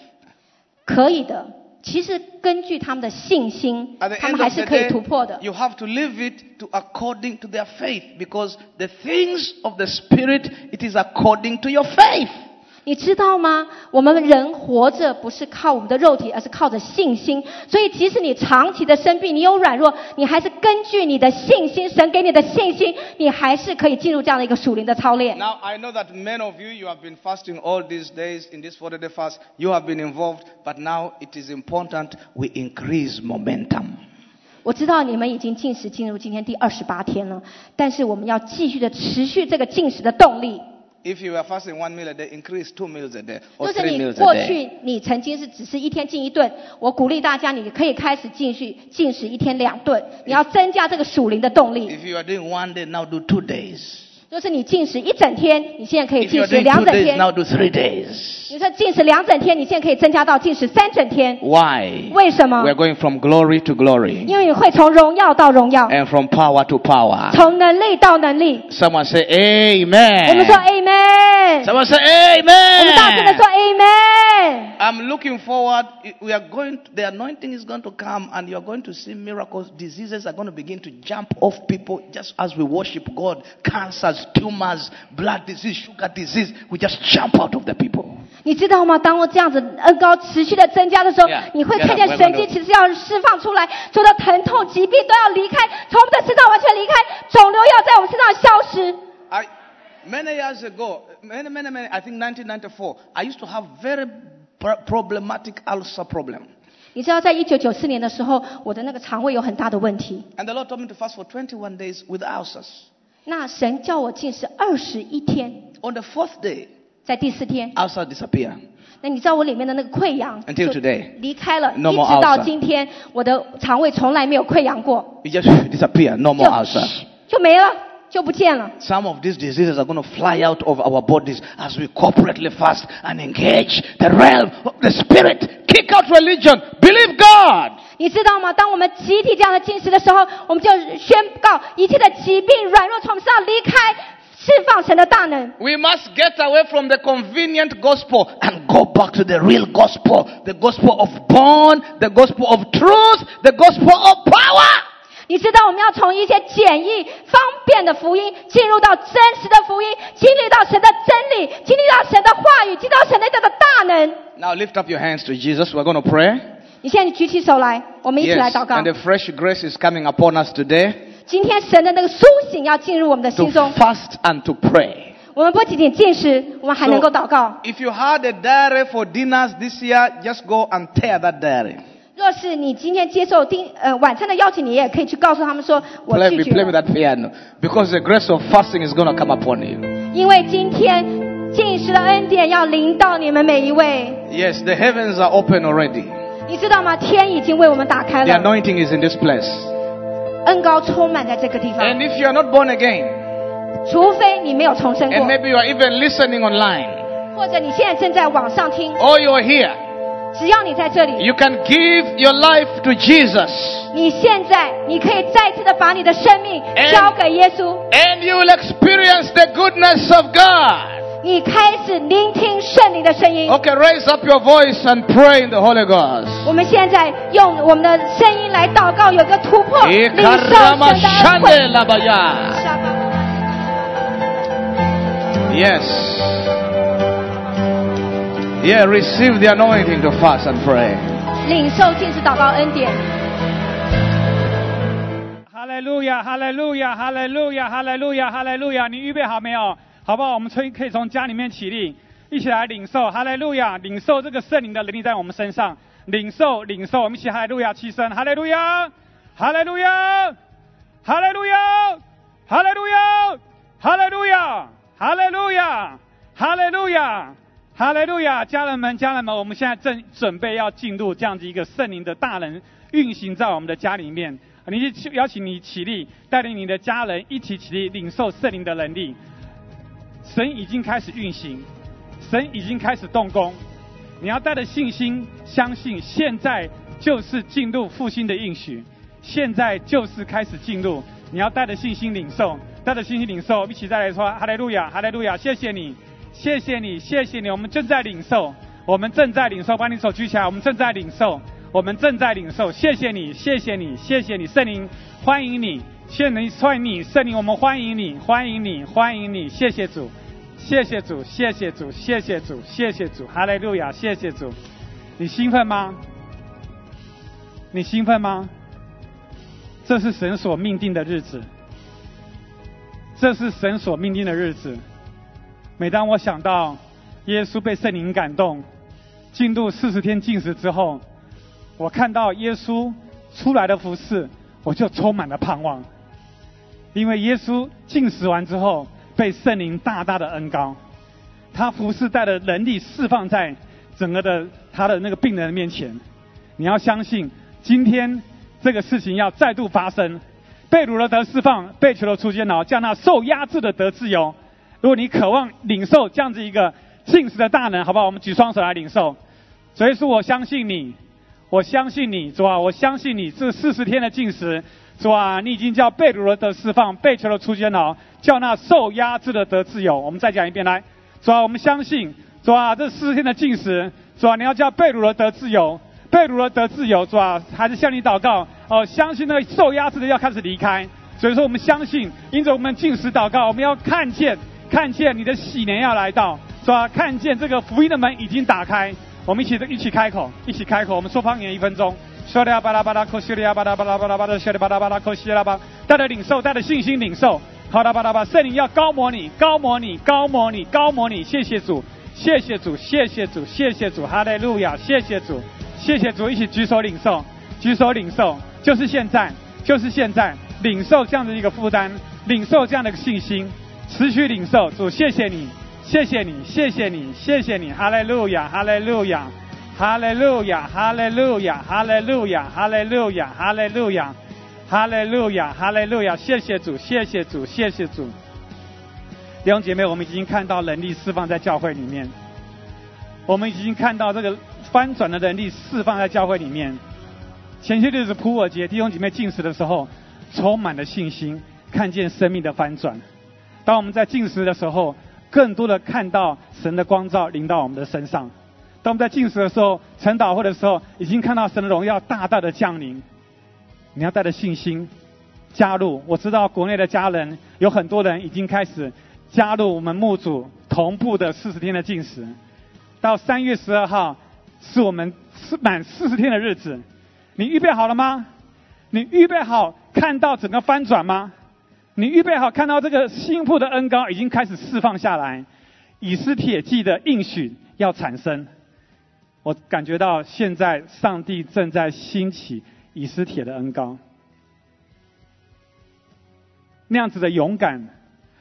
可以的，其实根据他们的信心，他们还是可以突破的。you have to live it to according to their faith because the things of the spirit it is according to your faith. 你知道吗？我们人活着不是靠我们的肉体，而是靠着信心。所以，即使你长期的生病，你有软弱，你还是根据你的信心，神给你的信心，你还是可以进入这样的一个属灵的操练。Now I know that many of you you have been fasting all these days in this 40 day fast. You have been involved, but now it is important we increase momentum. 我知道你们已经进食进入今天第二十八天了，但是我们要继续的持续这个进食的动力。If you were fasting one meal a day, increase two meals a day or 就是 three 你 meals 过 a day. 去你曾经是只是一天进一顿，我鼓励大家，你可以开始继续进食一天两顿，你要增加这个属灵的动力。If you are doing one day, now do two days. 就是你进食一整天，你现在可以 If you 进 are 食 doing 两 two 整 days, 天。now do three days. 你说进食两整天，你现在可以增加到进食三整天。Why? 为什么 We？are going from glory to glory 因为你会从荣耀到荣耀，and from power to power. 从能力到能力。Someone say Amen. 我们说 Amen. Amen，Someone say 我们大声的说 Amen. Amen。I'm looking forward. We are going. The anointing is going to come, and you are going to see miracles. Diseases are going to begin to jump off people just as we worship God. Cancers, tumors, blood disease, sugar disease. We just jump out of the people. 你知道吗？当我这样子恩高持续的增加的时候 Yeah, 你会看见神迹其实要释放出来，所有的疼痛、疾病都要离开，从我们的身上完全离开，肿瘤要在我们身上消失。I, many years ago, many, many, many, I think 1994, I used to have very pr- problematic ulcer problem. 你知道，在一九九四年的时候，我的那个肠胃有很大的问题。And the Lord told me to fast for 21 days with ulcers. 那神叫我进食二十一天，On the fourth day, 在第四天，ulcer disappear. 那你知道我里面的那个溃疡 Until today. 离开了，No 一直到今天，我的肠胃从来没有溃疡过，It just disappear. No 就 more ulcer. 就没了。Some of these diseases are going to fly out of our bodies as we corporately fast and engage the realm of the spirit. Kick out religion. Believe God. 你知道吗？当我们集体这样的进食的时候，我们就宣告一切的疾病、软弱从我们身上离开，释放神的大能。 We must get away from the convenient gospel and go back to the real gospel. The gospel of born, the gospel of truth, the gospel of power. 你知道我们要从一些简易、方便的福音，进入到真实的福音，经历到神的真理，经历到神的话语，经历到神的这个大能。Now lift up your hands to Jesus. We're going to pray. 你现在举起手来，我们一起来 Yes. 祷告 And。the fresh grace is coming upon us today 今天神的那个苏醒要进入我们的 to 心中，fast and to pray. 我们不仅仅进食，我们还能够祷告。If you had a diary for dinners this year, just go and tear that diary. 若是你今天接受丁呃晚餐的邀请，你也可以去告诉他们说，我 Play, 拒 we play 绝 with 了， that piano because the grace of fasting is going to come upon you. 因为今天 进食的恩典要临到你们每一位。 Yes, the heavens are open already. 你知道吗？天已经为我们打开 The 了， anointing is in this place. 恩高充满在这个地方。 And if you are not born again, 除非你没有重生 and 过， maybe you are even listening online, 或者你现在正在网上听， or you are here, 只要你在这里， you can give your life to Jesus. 你现在你可以再次的把你的生命 And- 交给耶稣， And you will experience the goodness of God. 你开始聆听圣灵的声音。 Okay, raise up your voice and pray in the Holy Ghost. 我们现在用我们的声音来祷告，有个突破，领受神的恩惠。 Ikaramashande-labaya. Yes. Yeah, receive the anointing to fast and pray. 领受禁止祷告恩典。哈利路亚，哈利路亚，哈利路亚，哈利路亚，哈利路亚！你预备好没有？好不好？我们从可以从家里面起立，一起来领受哈利路亚，领受这个圣灵的能力在我们身上，领受领受，我们一起哈利路亚，齐声哈利路亚，哈利路亚，哈利路亚，哈利路亚，哈利路亚，哈利路亚，哈利路亚。哈利路亚，家人们，家人们，我们现在正准备要进入这样子一个圣灵的大能运行在我们的家里面。你去邀请你起立，带领你的家人一起起立，领受圣灵的能力。神已经开始运行，神已经开始动工。你要带着信心，相信现在就是进入复兴的应许，现在就是开始进入。你要带着信心领受，带着信心领受，一起再来说哈利路亚，哈利路亚，谢谢你，谢谢你，谢谢你，我们正在领受，我们正在领受，把你手举起来，我们正在领受，我们正在领受，谢谢你，谢谢你，谢谢你，圣灵欢迎你，圣灵欢迎你，圣灵我们欢迎你，欢迎你，欢迎你，谢谢主。谢谢主，谢谢主，谢谢主，谢谢主，哈利路亚，谢谢主。你兴奋吗？你兴奋吗？这是神所命定的日子，这是神所命定的日子。每当我想到耶稣被圣灵感动，进入四十天禁食之后，我看到耶稣出来的服饰，我就充满了盼望。因为耶稣禁食完之后，被圣灵大大的恩高，他服侍带的能力释放在整个的他的那个病人面前。你要相信，今天这个事情要再度发生，被掳的得释放，被囚的出监牢，叫那受压制的得自由。如果你渴望领受这样子一个进食的大能，好不好？我们举双手来领受。所以说，我相信你，我相信你，主啊，我相信你，这四十天的进食，主啊，你已经叫被掳的得释放，被囚的出监牢，叫那受压制的得自由。我们再讲一遍，来，主啊，我们相信，主啊，这四十天的进食，主啊，你要叫被掳的得自由，被掳的得自由，主啊，还是向你祷告，哦，相信那受压制的要开始离开。所以说，我们相信，因着我们进食祷告，我们要看见，看见你的喜年要来到，是吧？看见这个福音的门已经打开，我们一起一起开口，一起开口，我们说方言一分钟。说的巴拉巴拉扣西里呀巴拉巴拉巴拉巴拉，说的巴拉巴拉扣西拉巴，带着领受，带着信心领受。好的，巴拉巴，圣灵要高摩你，高摩你，高摩你，高摩你。谢谢主，谢谢主，谢谢主，谢谢主，哈利路亚，谢谢主，谢谢主，一起举手领受，举手领受，就是现在，就是现在，领受这样的一个负担，领受这样的一个信心，持续领受。主，谢谢你，谢谢你，谢谢你，谢谢你，哈利路亚，哈利路亚。哈利路亚，哈利路亚，哈利路亚，哈利路亚，哈利路亚，哈利路亚，哈利路亚！谢谢主，谢谢主，谢谢主。弟兄姐妹，我们已经看到能力释放在教会里面，我们已经看到这个翻转的能力释放在教会里面。前些日子普尔节，弟兄姐妹进食的时候，充满了信心，看见生命的翻转。当我们在进食的时候，更多的看到神的光照临到我们的身上。当我们在进食的时候、晨祷会的时候，已经看到神的荣耀大大的降临。你要带着信心加入。我知道国内的家人有很多人已经开始加入我们牧主同步的四十天的进食。到三月十二号是我们是满四十天的日子。你预备好了吗？你预备好看到整个翻转吗？你预备好看到这个心腹的恩高已经开始释放下来，以斯帖记的应许要产生。我感觉到现在上帝正在兴起以斯帖的恩高，那样子的勇敢，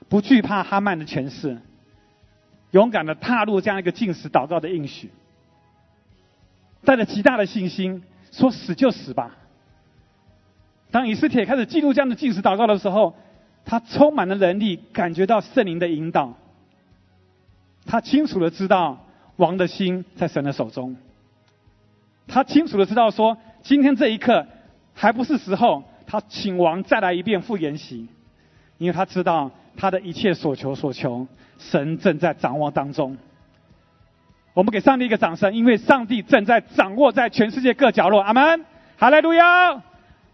不惧怕哈曼的权势，勇敢的踏入这样一个进食祷告的应许，带着极大的信心，说死就死吧。当以斯帖开始记录这样的进食祷告的时候，他充满了能力，感觉到圣灵的引导。他清楚的知道王的心在神的手中。他清楚的知道说，今天这一刻还不是时候，他请王再来一遍复原席，因为他知道他的一切所求所求，神正在掌握当中。我们给上帝一个掌声，因为上帝正在掌握在全世界各角落。阿门，哈利路亚，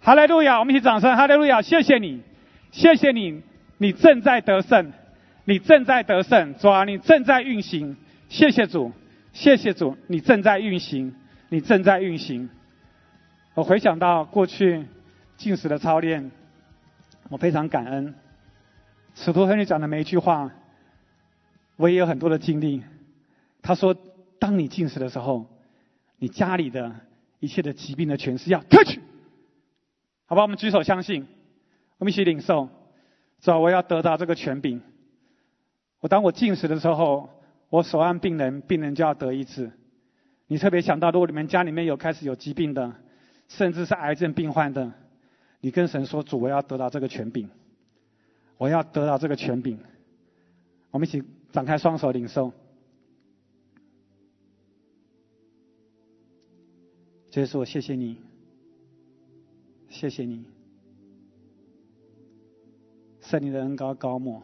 哈利路亚，我们一起掌声，哈利路亚，谢谢你，谢谢你，你正在得胜，你正在得胜，主啊，你正在运行，谢谢主，谢谢主，你正在运行。你正在运行。我回想到过去进食的操练，我非常感恩。使徒和你讲的每一句话，我也有很多的经历。他说：“当你进食的时候，你家里的一切的疾病的权势要退去。”好吧，我们举手相信，我们一起领受。说我要得到这个权柄。我当我进食的时候，我手按病人，病人就要得医治。你特别想到，如果你们家里面有开始有疾病的，甚至是癌症病患的，你跟神说：“主，我要得到这个权柄，我要得到这个权柄。”我们一起展开双手领受。耶稣，我谢谢你，谢谢你，圣灵的恩高高莫，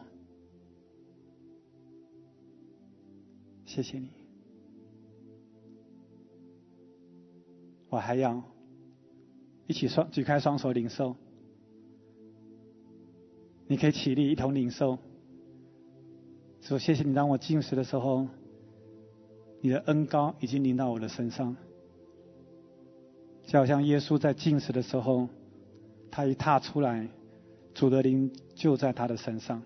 谢谢你。我还要一起双举开双手领受，你可以起立一同领受。主，谢谢你当我进食的时候，你的恩高已经临到我的身上，就好像耶稣在进食的时候，他一踏出来，主的灵就在他的身上，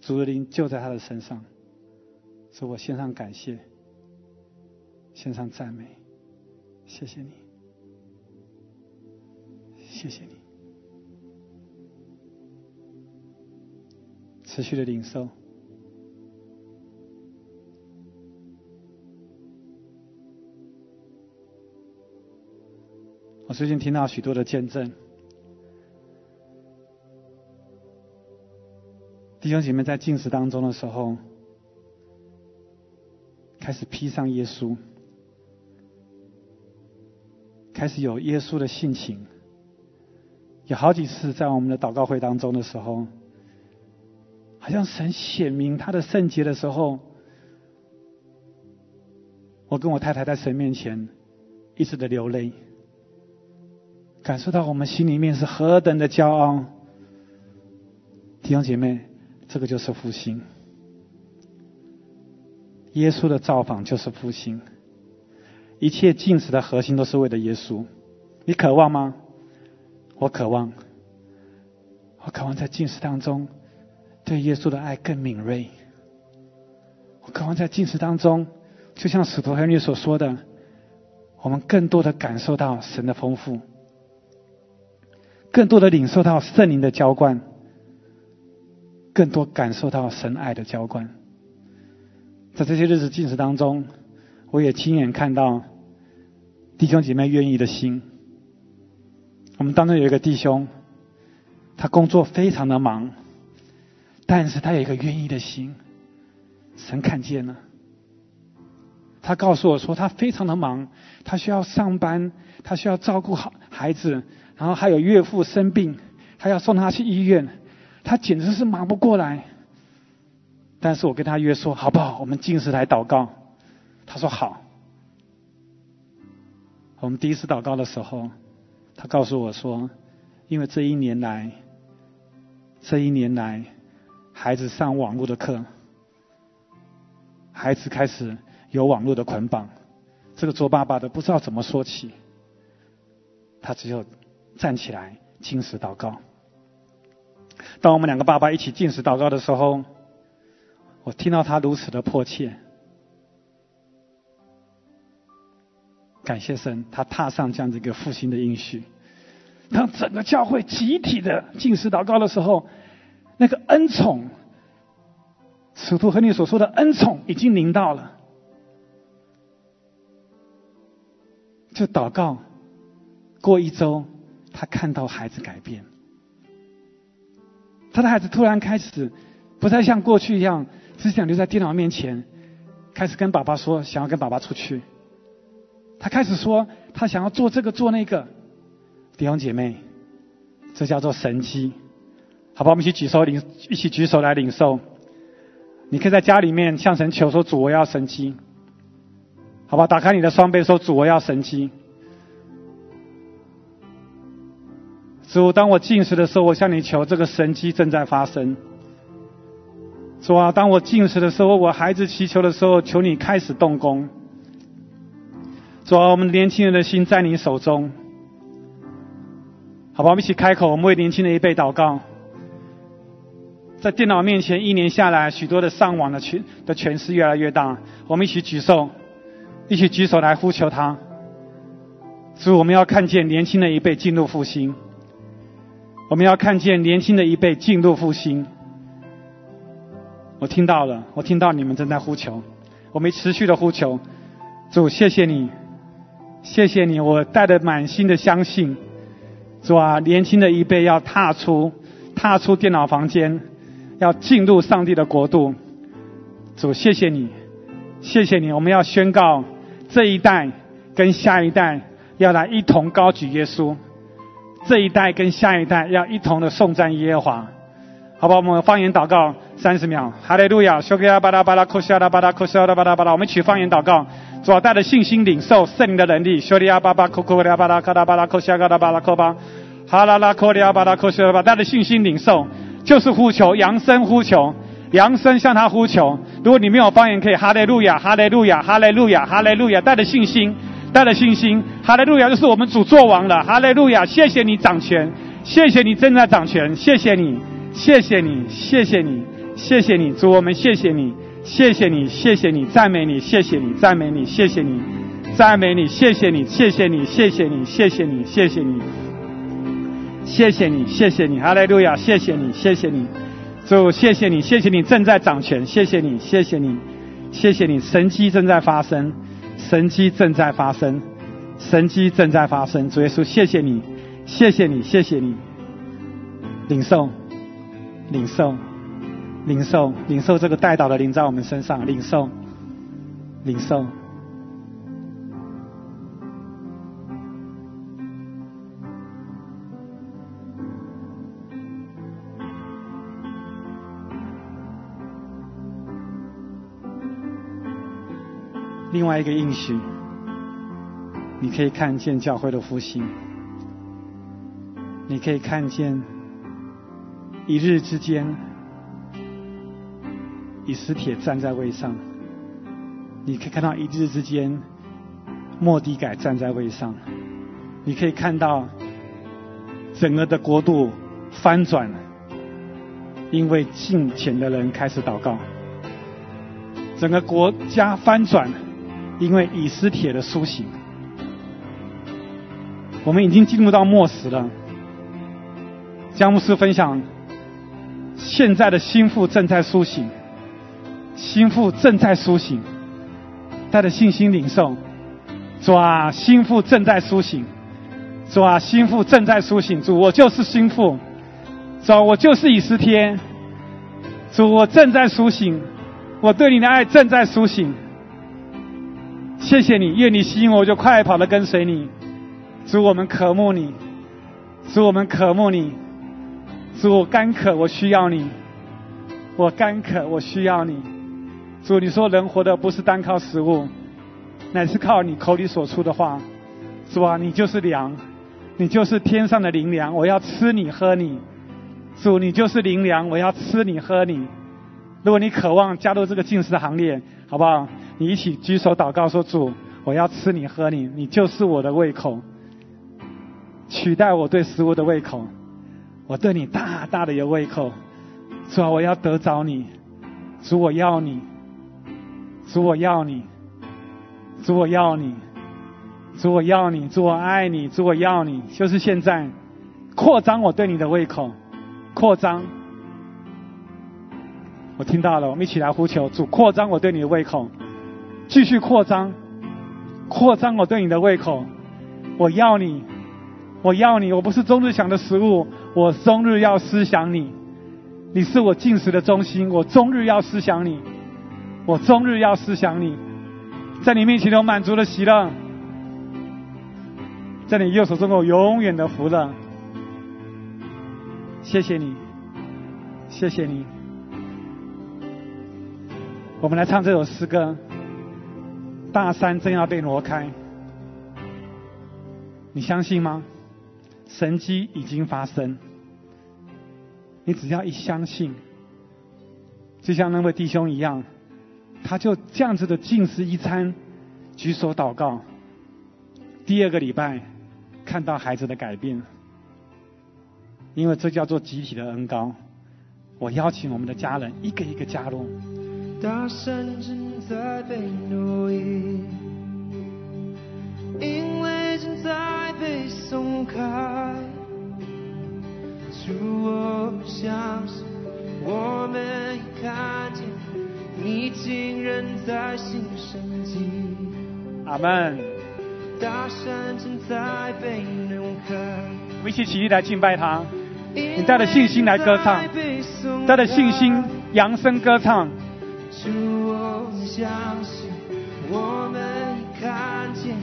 主的灵就在他的身上，所以我献上感谢，献上赞美。谢谢你，谢谢你，持续的领受。我最近听到许多的见证，弟兄姐妹在进食当中的时候，开始披上耶稣。开始有耶稣的性情，有好几次在我们的祷告会当中的时候，好像神显明他的圣洁的时候，我跟我太太在神面前一直的流泪，感受到我们心里面是何等的骄傲。弟兄姐妹，这个就是复兴，耶稣的造访就是复兴。一切进食的核心都是为了耶稣，你渴望吗？我渴望，我渴望在进食当中对耶稣的爱更敏锐。我渴望在进食当中，就像使徒亨利所说的，我们更多的感受到神的丰富，更多的领受到圣灵的浇灌，更多感受到神爱的浇灌。在这些日子进食当中，我也亲眼看到。弟兄姐妹愿意的心，我们当中有一个弟兄，他工作非常的忙，但是他有一个愿意的心，神看见了。他告诉我说，他非常的忙，他需要上班，他需要照顾好孩子，然后还有岳父生病，他要送他去医院，他简直是忙不过来。但是我跟他约说，好不好？我们进食来祷告。他说好。我们第一次祷告的时候，他告诉我说：“因为这一年来，这一年来，孩子上网络的课，孩子开始有网络的捆绑，这个做爸爸的不知道怎么说起，他只有站起来进食祷告。当我们两个爸爸一起进食祷告的时候，我听到他如此的迫切。”感谢神，他踏上这样子一个复兴的应许。当整个教会集体的进食祷告的时候，那个恩宠使徒和你所说的恩宠已经临到了，就祷告。过一周，他看到孩子改变，他的孩子突然开始不再像过去一样只想留在电脑面前，开始跟爸爸说想要跟爸爸出去。他开始说他想要做这个做那个。弟兄姐妹，这叫做神机，好吧？我们一起举手领，一起举手来领受。你可以在家里面向神求说：“主，我要神机。”好吧？打开你的双臂说：“主，我要神机。”主，当我进食的时候，我向你求，这个神机正在发生。主啊，当我进食的时候，我孩子祈求的时候，求你开始动工。主啊，我们年轻人的心在你手中。好吧，我们一起开口，我们为年轻的一辈祷告。在电脑面前一年下来，许多的上网的权的权势越来越大。我们一起举手，一起举手来呼求他。主，我们要看见年轻的一辈进入复兴。我们要看见年轻的一辈进入复兴。我听到了，我听到你们正在呼求，我们持续的呼求。主，谢谢你，谢谢你，我带着满心的相信。主啊，年轻的一辈要踏出，踏出电脑房间，要进入上帝的国度。主，谢谢你，谢谢你，我们要宣告这一代跟下一代要来一同高举耶稣。这一代跟下一代要一同的颂赞耶和华，好吧？我们方言祷告三十秒，哈利路亚，修给阿巴拉巴拉库西阿拉巴拉库西阿拉巴拉巴拉，我们取方言祷告，主要带着信心领受圣灵的能力，修利亚巴巴库库利亚巴拉卡达巴拉库西阿拉巴拉库巴，哈拉拉库利亚巴拉库西阿拉，带着信心领受，就是呼求，扬声呼求，扬声向他呼求。如果你没有方言，可以哈利路亚，哈利路亚，哈利路亚，哈利路亚，带着信心。带着信心，哈利路亚！就是我们主做王了，哈利路亚！谢谢你掌权，谢谢你正在掌权，谢谢你，谢谢你，谢谢你，谢谢你，主我们谢谢你，谢谢你，谢谢你，赞美你，谢谢你，赞美你，谢谢你，赞美你，谢谢你，谢谢你，谢谢你，谢谢你，谢谢你，谢谢你，谢谢你，哈利路亚！谢谢你，谢谢你，主谢谢你，谢谢你正在掌权，谢谢你，谢谢你，谢谢你，神迹正在发生。神迹正在发生，神迹正在发生。主耶稣，谢谢你，谢谢你，谢谢你。领受，领受，领受，领受这个带导的灵在我们身上。领受，领受。另外一个应许，你可以看见教会的复兴，你可以看见一日之间，以斯帖站在位上，你可以看到一日之间，莫迪改站在位上，你可以看到整个的国度翻转，因为敬虔的人开始祷告，整个国家翻转了。因为以斯帖的苏醒，我们已经进入到末时了。佳木斯分享，现在的心腹正在苏醒，心腹正在苏醒，带着信心领受。主啊，心腹正在苏醒，主啊，心腹正在苏醒。主，我就是心腹，主，我就是以斯帖。主，我正在苏醒，我对你的爱正在苏醒。谢谢你，愿你吸引我，就快跑的跟随你。主，我们渴慕你；主，我们渴慕你；主，我干渴，我需要你；我干渴，我需要你。主，你说人活的不是单靠食物，乃是靠你口里所出的话。主啊，你就是粮，你就是天上的灵粮，我要吃你喝你。主，你就是灵粮，我要吃你喝你。如果你渴望加入这个进食的行列，好不好？你一起举手祷告说：“主，我要吃你喝你，你就是我的胃口，取代我对食物的胃口。我对你大大的有胃口，主啊，我要得着你，主我要你，主我要你，主我要你，主我要你，主我爱你，主我要你，就是现在扩张我对你的胃口，扩张。”我听到了，我们一起来呼求主扩张我对你的胃口，继续扩张，扩张我对你的胃口。我要你，我要你，我不是终日想的食物，我终日要思想你。你是我进食的中心，我终日要思想你，我终日要思想你，在你面前有满足的喜乐，在你右手中有永远的福乐。谢谢你，谢谢你。我们来唱这首诗歌。大山正要被挪开，你相信吗？神迹已经发生。你只要一相信，就像那位弟兄一样，他就这样子的进食一餐，举手祷告。第二个礼拜，看到孩子的改变，因为这叫做集体的恩高。我邀请我们的家人一个一个加入。大山正在被奴役，因为正在被松开。主，我相信，我们已看见，你竟然在新生机。阿门。大山正在被挪开，我们一起起立来敬拜他。你带着信心来歌唱，带着信心扬声歌唱。主，我相信，我们已看见，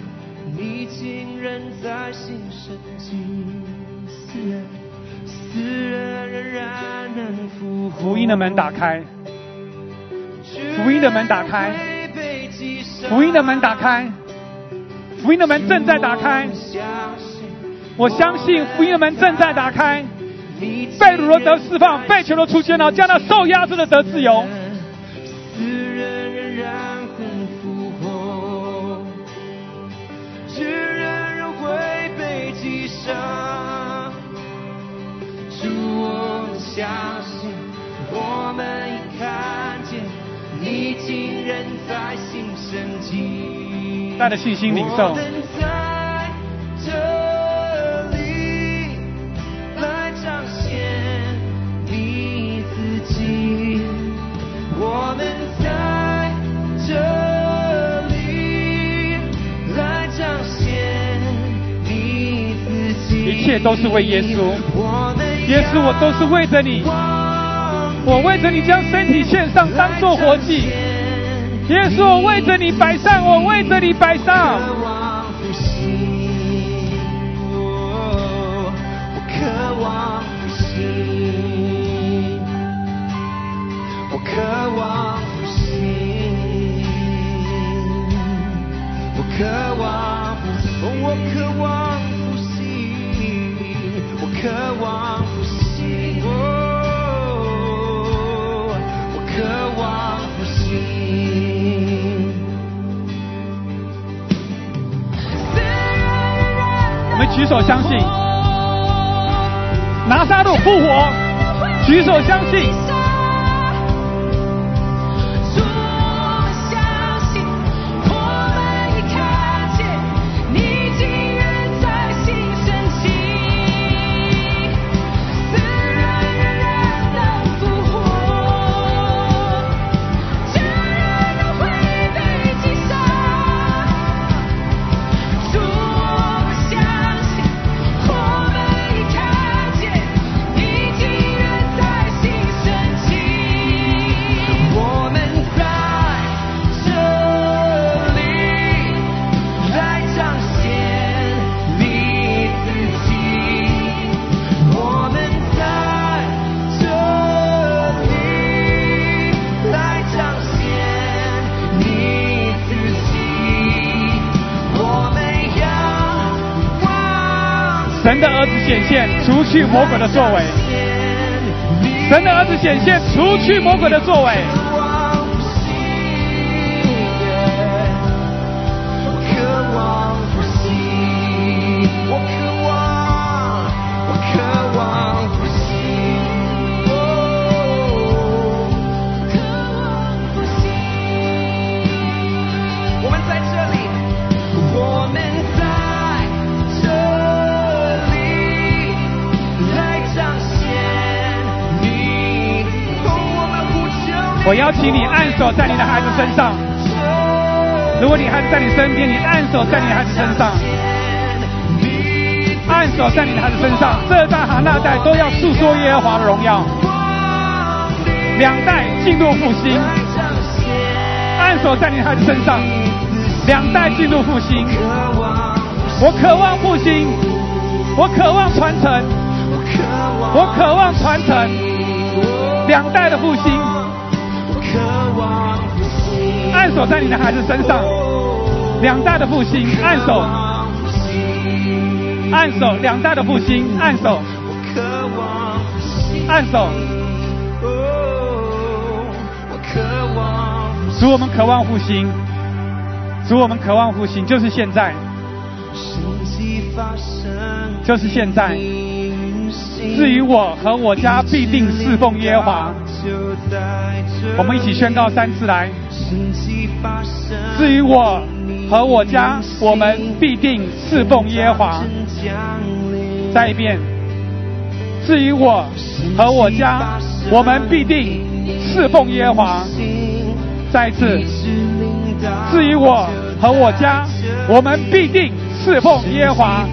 你竟然在新生机。死人，死人仍然能复活。福音的门打开，福音的门打开，福音的门打开，福音的门正在打开。我相信福音的门正在打开，被掳的得释放，被囚的出现了，将那受压制的得自由。相信，我们已看见，你竟然在新生机。带着信心领受我们在这里来彰显你自己。我们在这里来彰显你自己。一切都是为耶稣，我们耶稣，我都是为着你，我为着你将身体献上，当做活祭。耶稣，我为着你摆上，我为着你摆上。我渴望复兴，哦我渴望复兴，我渴望复兴，我渴望复兴，我渴望复兴，我渴望渴望复心。我们举手相信，拿撒路复活，举手相信。显现，除去魔鬼的作为。神的儿子显现，除去魔鬼的作为。我邀请你按手在你的孩子身上。如果你孩子在你身边，你按手在你的孩子身上，按手在你的孩子身上，这代和那代都要诉说耶和华的荣耀。两代进入复兴，按手在你的孩子身上，两代进入复兴。我渴望复兴，我渴望传承，我渴望传承两代的复兴。按手在你的孩子身上，两代的复兴，按手，按手，两代的复兴，按手，按手。主，我们渴望复兴，主，我们渴望复兴，就是现在，就是现在。至于我和我家必定侍奉耶华，我们一起宣告三次来。至于我和我家，我们必定侍奉耶华。再一遍。至于我和我家，我们必定侍奉耶华。再一次。至于我和我家，我们必定侍奉耶华。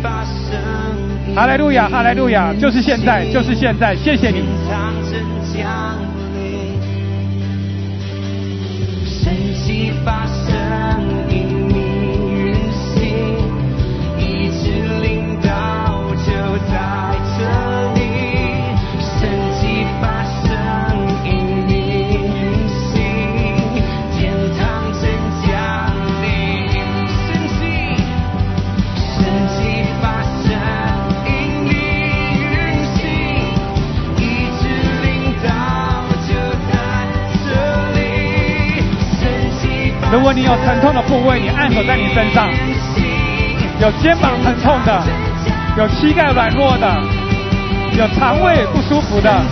哈利路亚，哈利路亚，就是现在，就是现在，谢谢你。奇发生。如果你有疼痛的部位，你按手在你身上；有肩膀疼痛的，有膝盖软弱的，有肠胃不舒服的，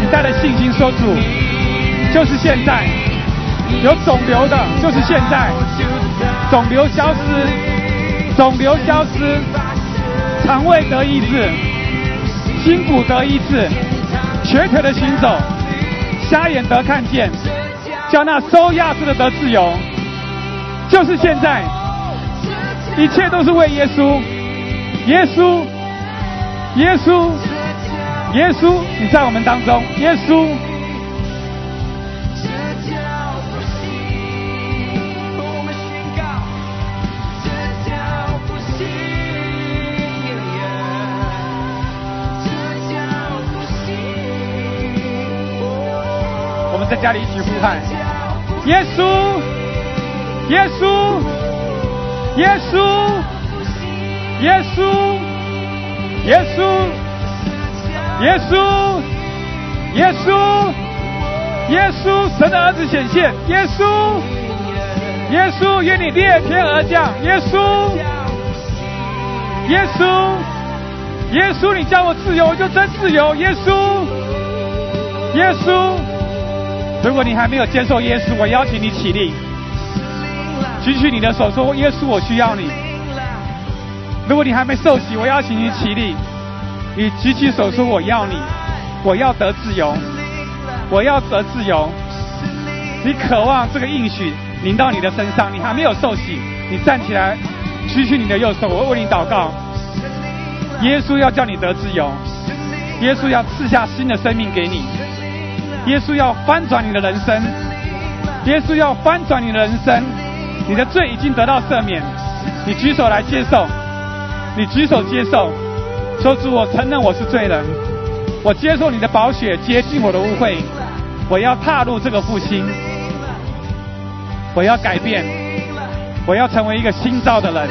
你带着信心说主，就是现在；有肿瘤的，就是现在，肿瘤消失，肿瘤消失，肠胃得医治，筋骨得医治，瘸腿的行走，瞎眼得看见。叫那收亚瑟的得自由，就是现在，一切都是为耶稣，耶稣，耶稣，耶稣，你在我们当中，耶稣。家里一起呼喊。耶稣，耶稣，耶稣，耶稣，耶稣，耶稣，耶稣，耶稣，神的儿子显现，耶稣，耶稣，愿你裂天而降，耶稣，耶稣，耶稣，你叫我自由，我就真自由，耶稣，耶稣。如果你还没有接受耶稣，我邀请你起立，举起你的手说：“耶稣，我需要你。”如果你还没受洗，我邀请你起立，你举起手说：“我要你，我要得自由，我要得自由。”你渴望这个应许临到你的身上，你还没有受洗，你站起来，举起你的右手，我为你祷告。耶稣要叫你得自由，耶稣要赐下新的生命给你。耶稣要翻转你的人生，耶稣要翻转你的人生，你的罪已经得到赦免，你举手来接受，你举手接受，说主，我承认我是罪人，我接受你的宝血洁净我的污秽，我要踏入这个复兴，我要改变，我要成为一个新造的人，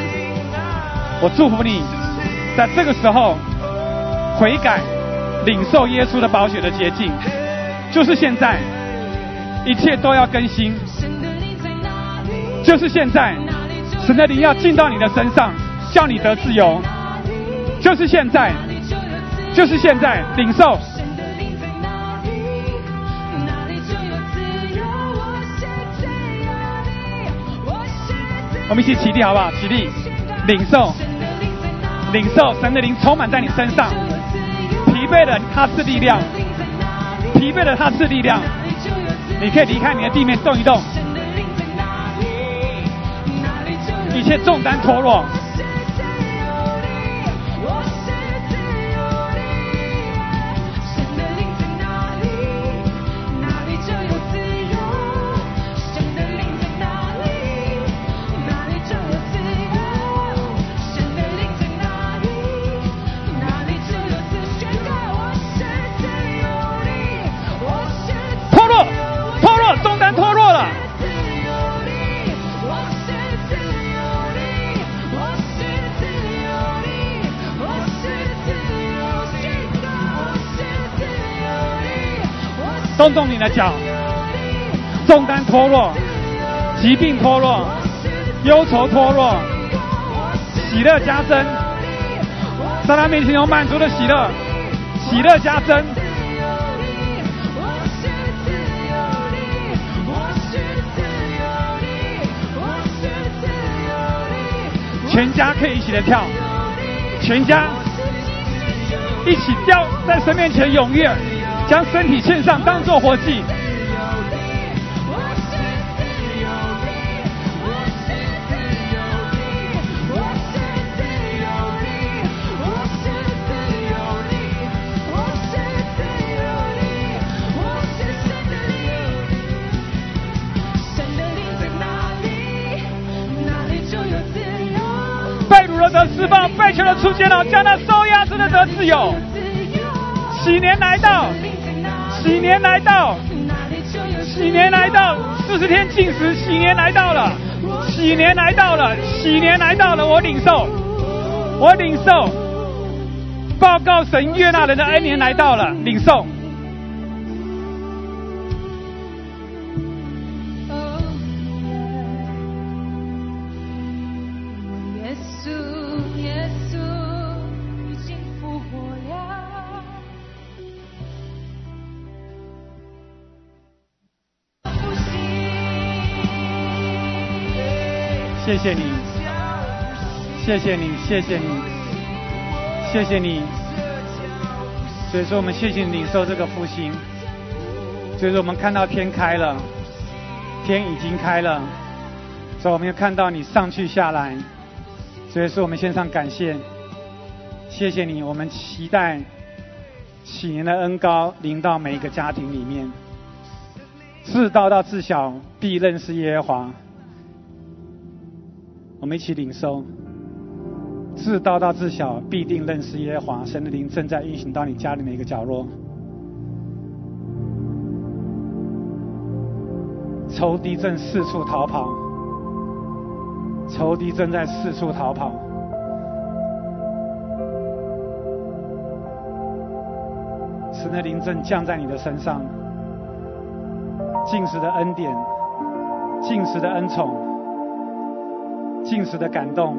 我祝福你，在这个时候悔改，领受耶稣的宝血的洁净。就是现在，一切都要更新。就是现在，神的灵要进到你的身上，叫你得自由。就是现在，就是现在，领受。我们一起起立好不好？起立，领受，领受神的灵充满在你身上。疲惫的，他是力量。疲惫了他是力量，你可以离开你的地面动一动，一切重担脱落。动动你的脚，重担脱落，疾病脱落，忧愁脱落，喜乐加增。在他面前有满足的喜乐，喜乐加增。全家可以一起的跳，全家一起跳在神面前踊跃，将身体献上，当作活祭。我是自由。的，我是自由。的，我是自由。的，我是自由。的，我是自由。的，我是神的灵。神的灵在哪里，哪里就有自由。被掳的得释放，被囚的出监牢，将那受压制的得自由。喜年来到，喜年来到，喜年来到，四十天禁食，喜年来到了，喜年来到了，喜年来到了，我领受，我领受，报告神悦纳人的恩年来到了，领受。谢你，谢谢你，谢谢你，谢谢你。所以说，我们谢谢你领受这个复兴。所以说，我们看到天开了，天已经开了。所以我们又看到你上去下来。所以说，我们献上感谢，谢谢你。我们期待喜年的恩高临到每一个家庭里面，自大到自小必认识耶和华。我们一起领受，自大到自小必定认识耶和华。神的灵正在运行到你家里每一个角落。仇敌正四处逃跑，仇敌正在四处逃跑。神的灵正降在你的身上，尽时的恩典，尽时的恩宠。尽时的感动，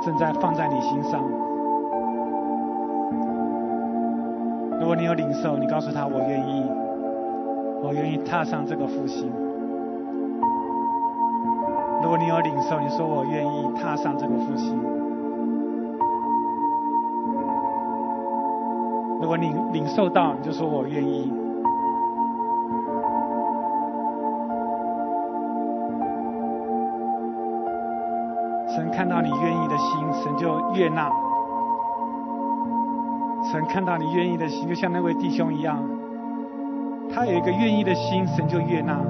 正在放在你心上。如果你有领受，你告诉他：“我愿意，我愿意踏上这个复兴。”如果你有领受，你说：“我愿意踏上这个复兴。”如果你领受到，你就说我愿意。神看到你愿意的心，神就悦纳。神看到你愿意的心，就像那位弟兄一样，他有一个愿意的心，神就悦纳。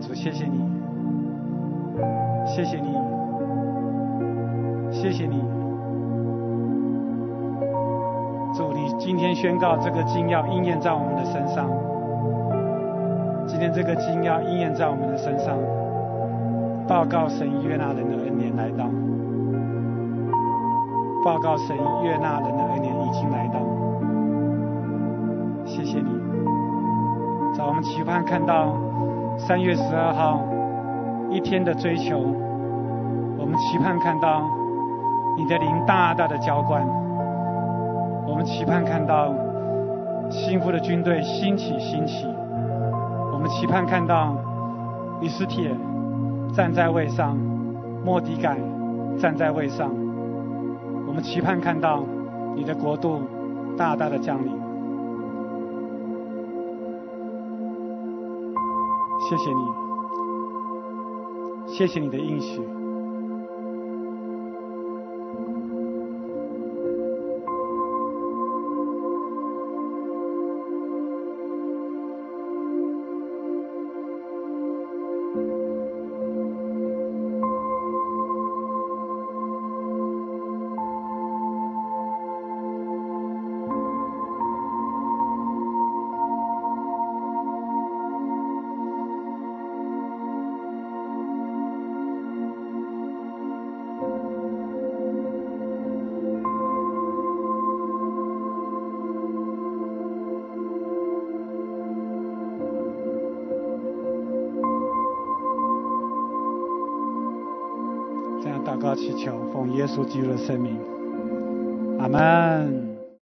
主，谢谢你，谢谢你，谢谢你。今天宣告这个经要应验在我们的身上。今天这个经要应验在我们的身上，报告神约纳人的恩典来到，报告神约纳人的恩典已经来到。谢谢你，在我们期盼看到三月十二号一天的追求，我们期盼看到你的灵大大的浇灌。我们期盼看到幸福的军队兴起兴起，我们期盼看到以斯帖站在位上，莫迪改站在位上，我们期盼看到你的国度大大的降临。谢谢你，谢谢你的应许。a mim.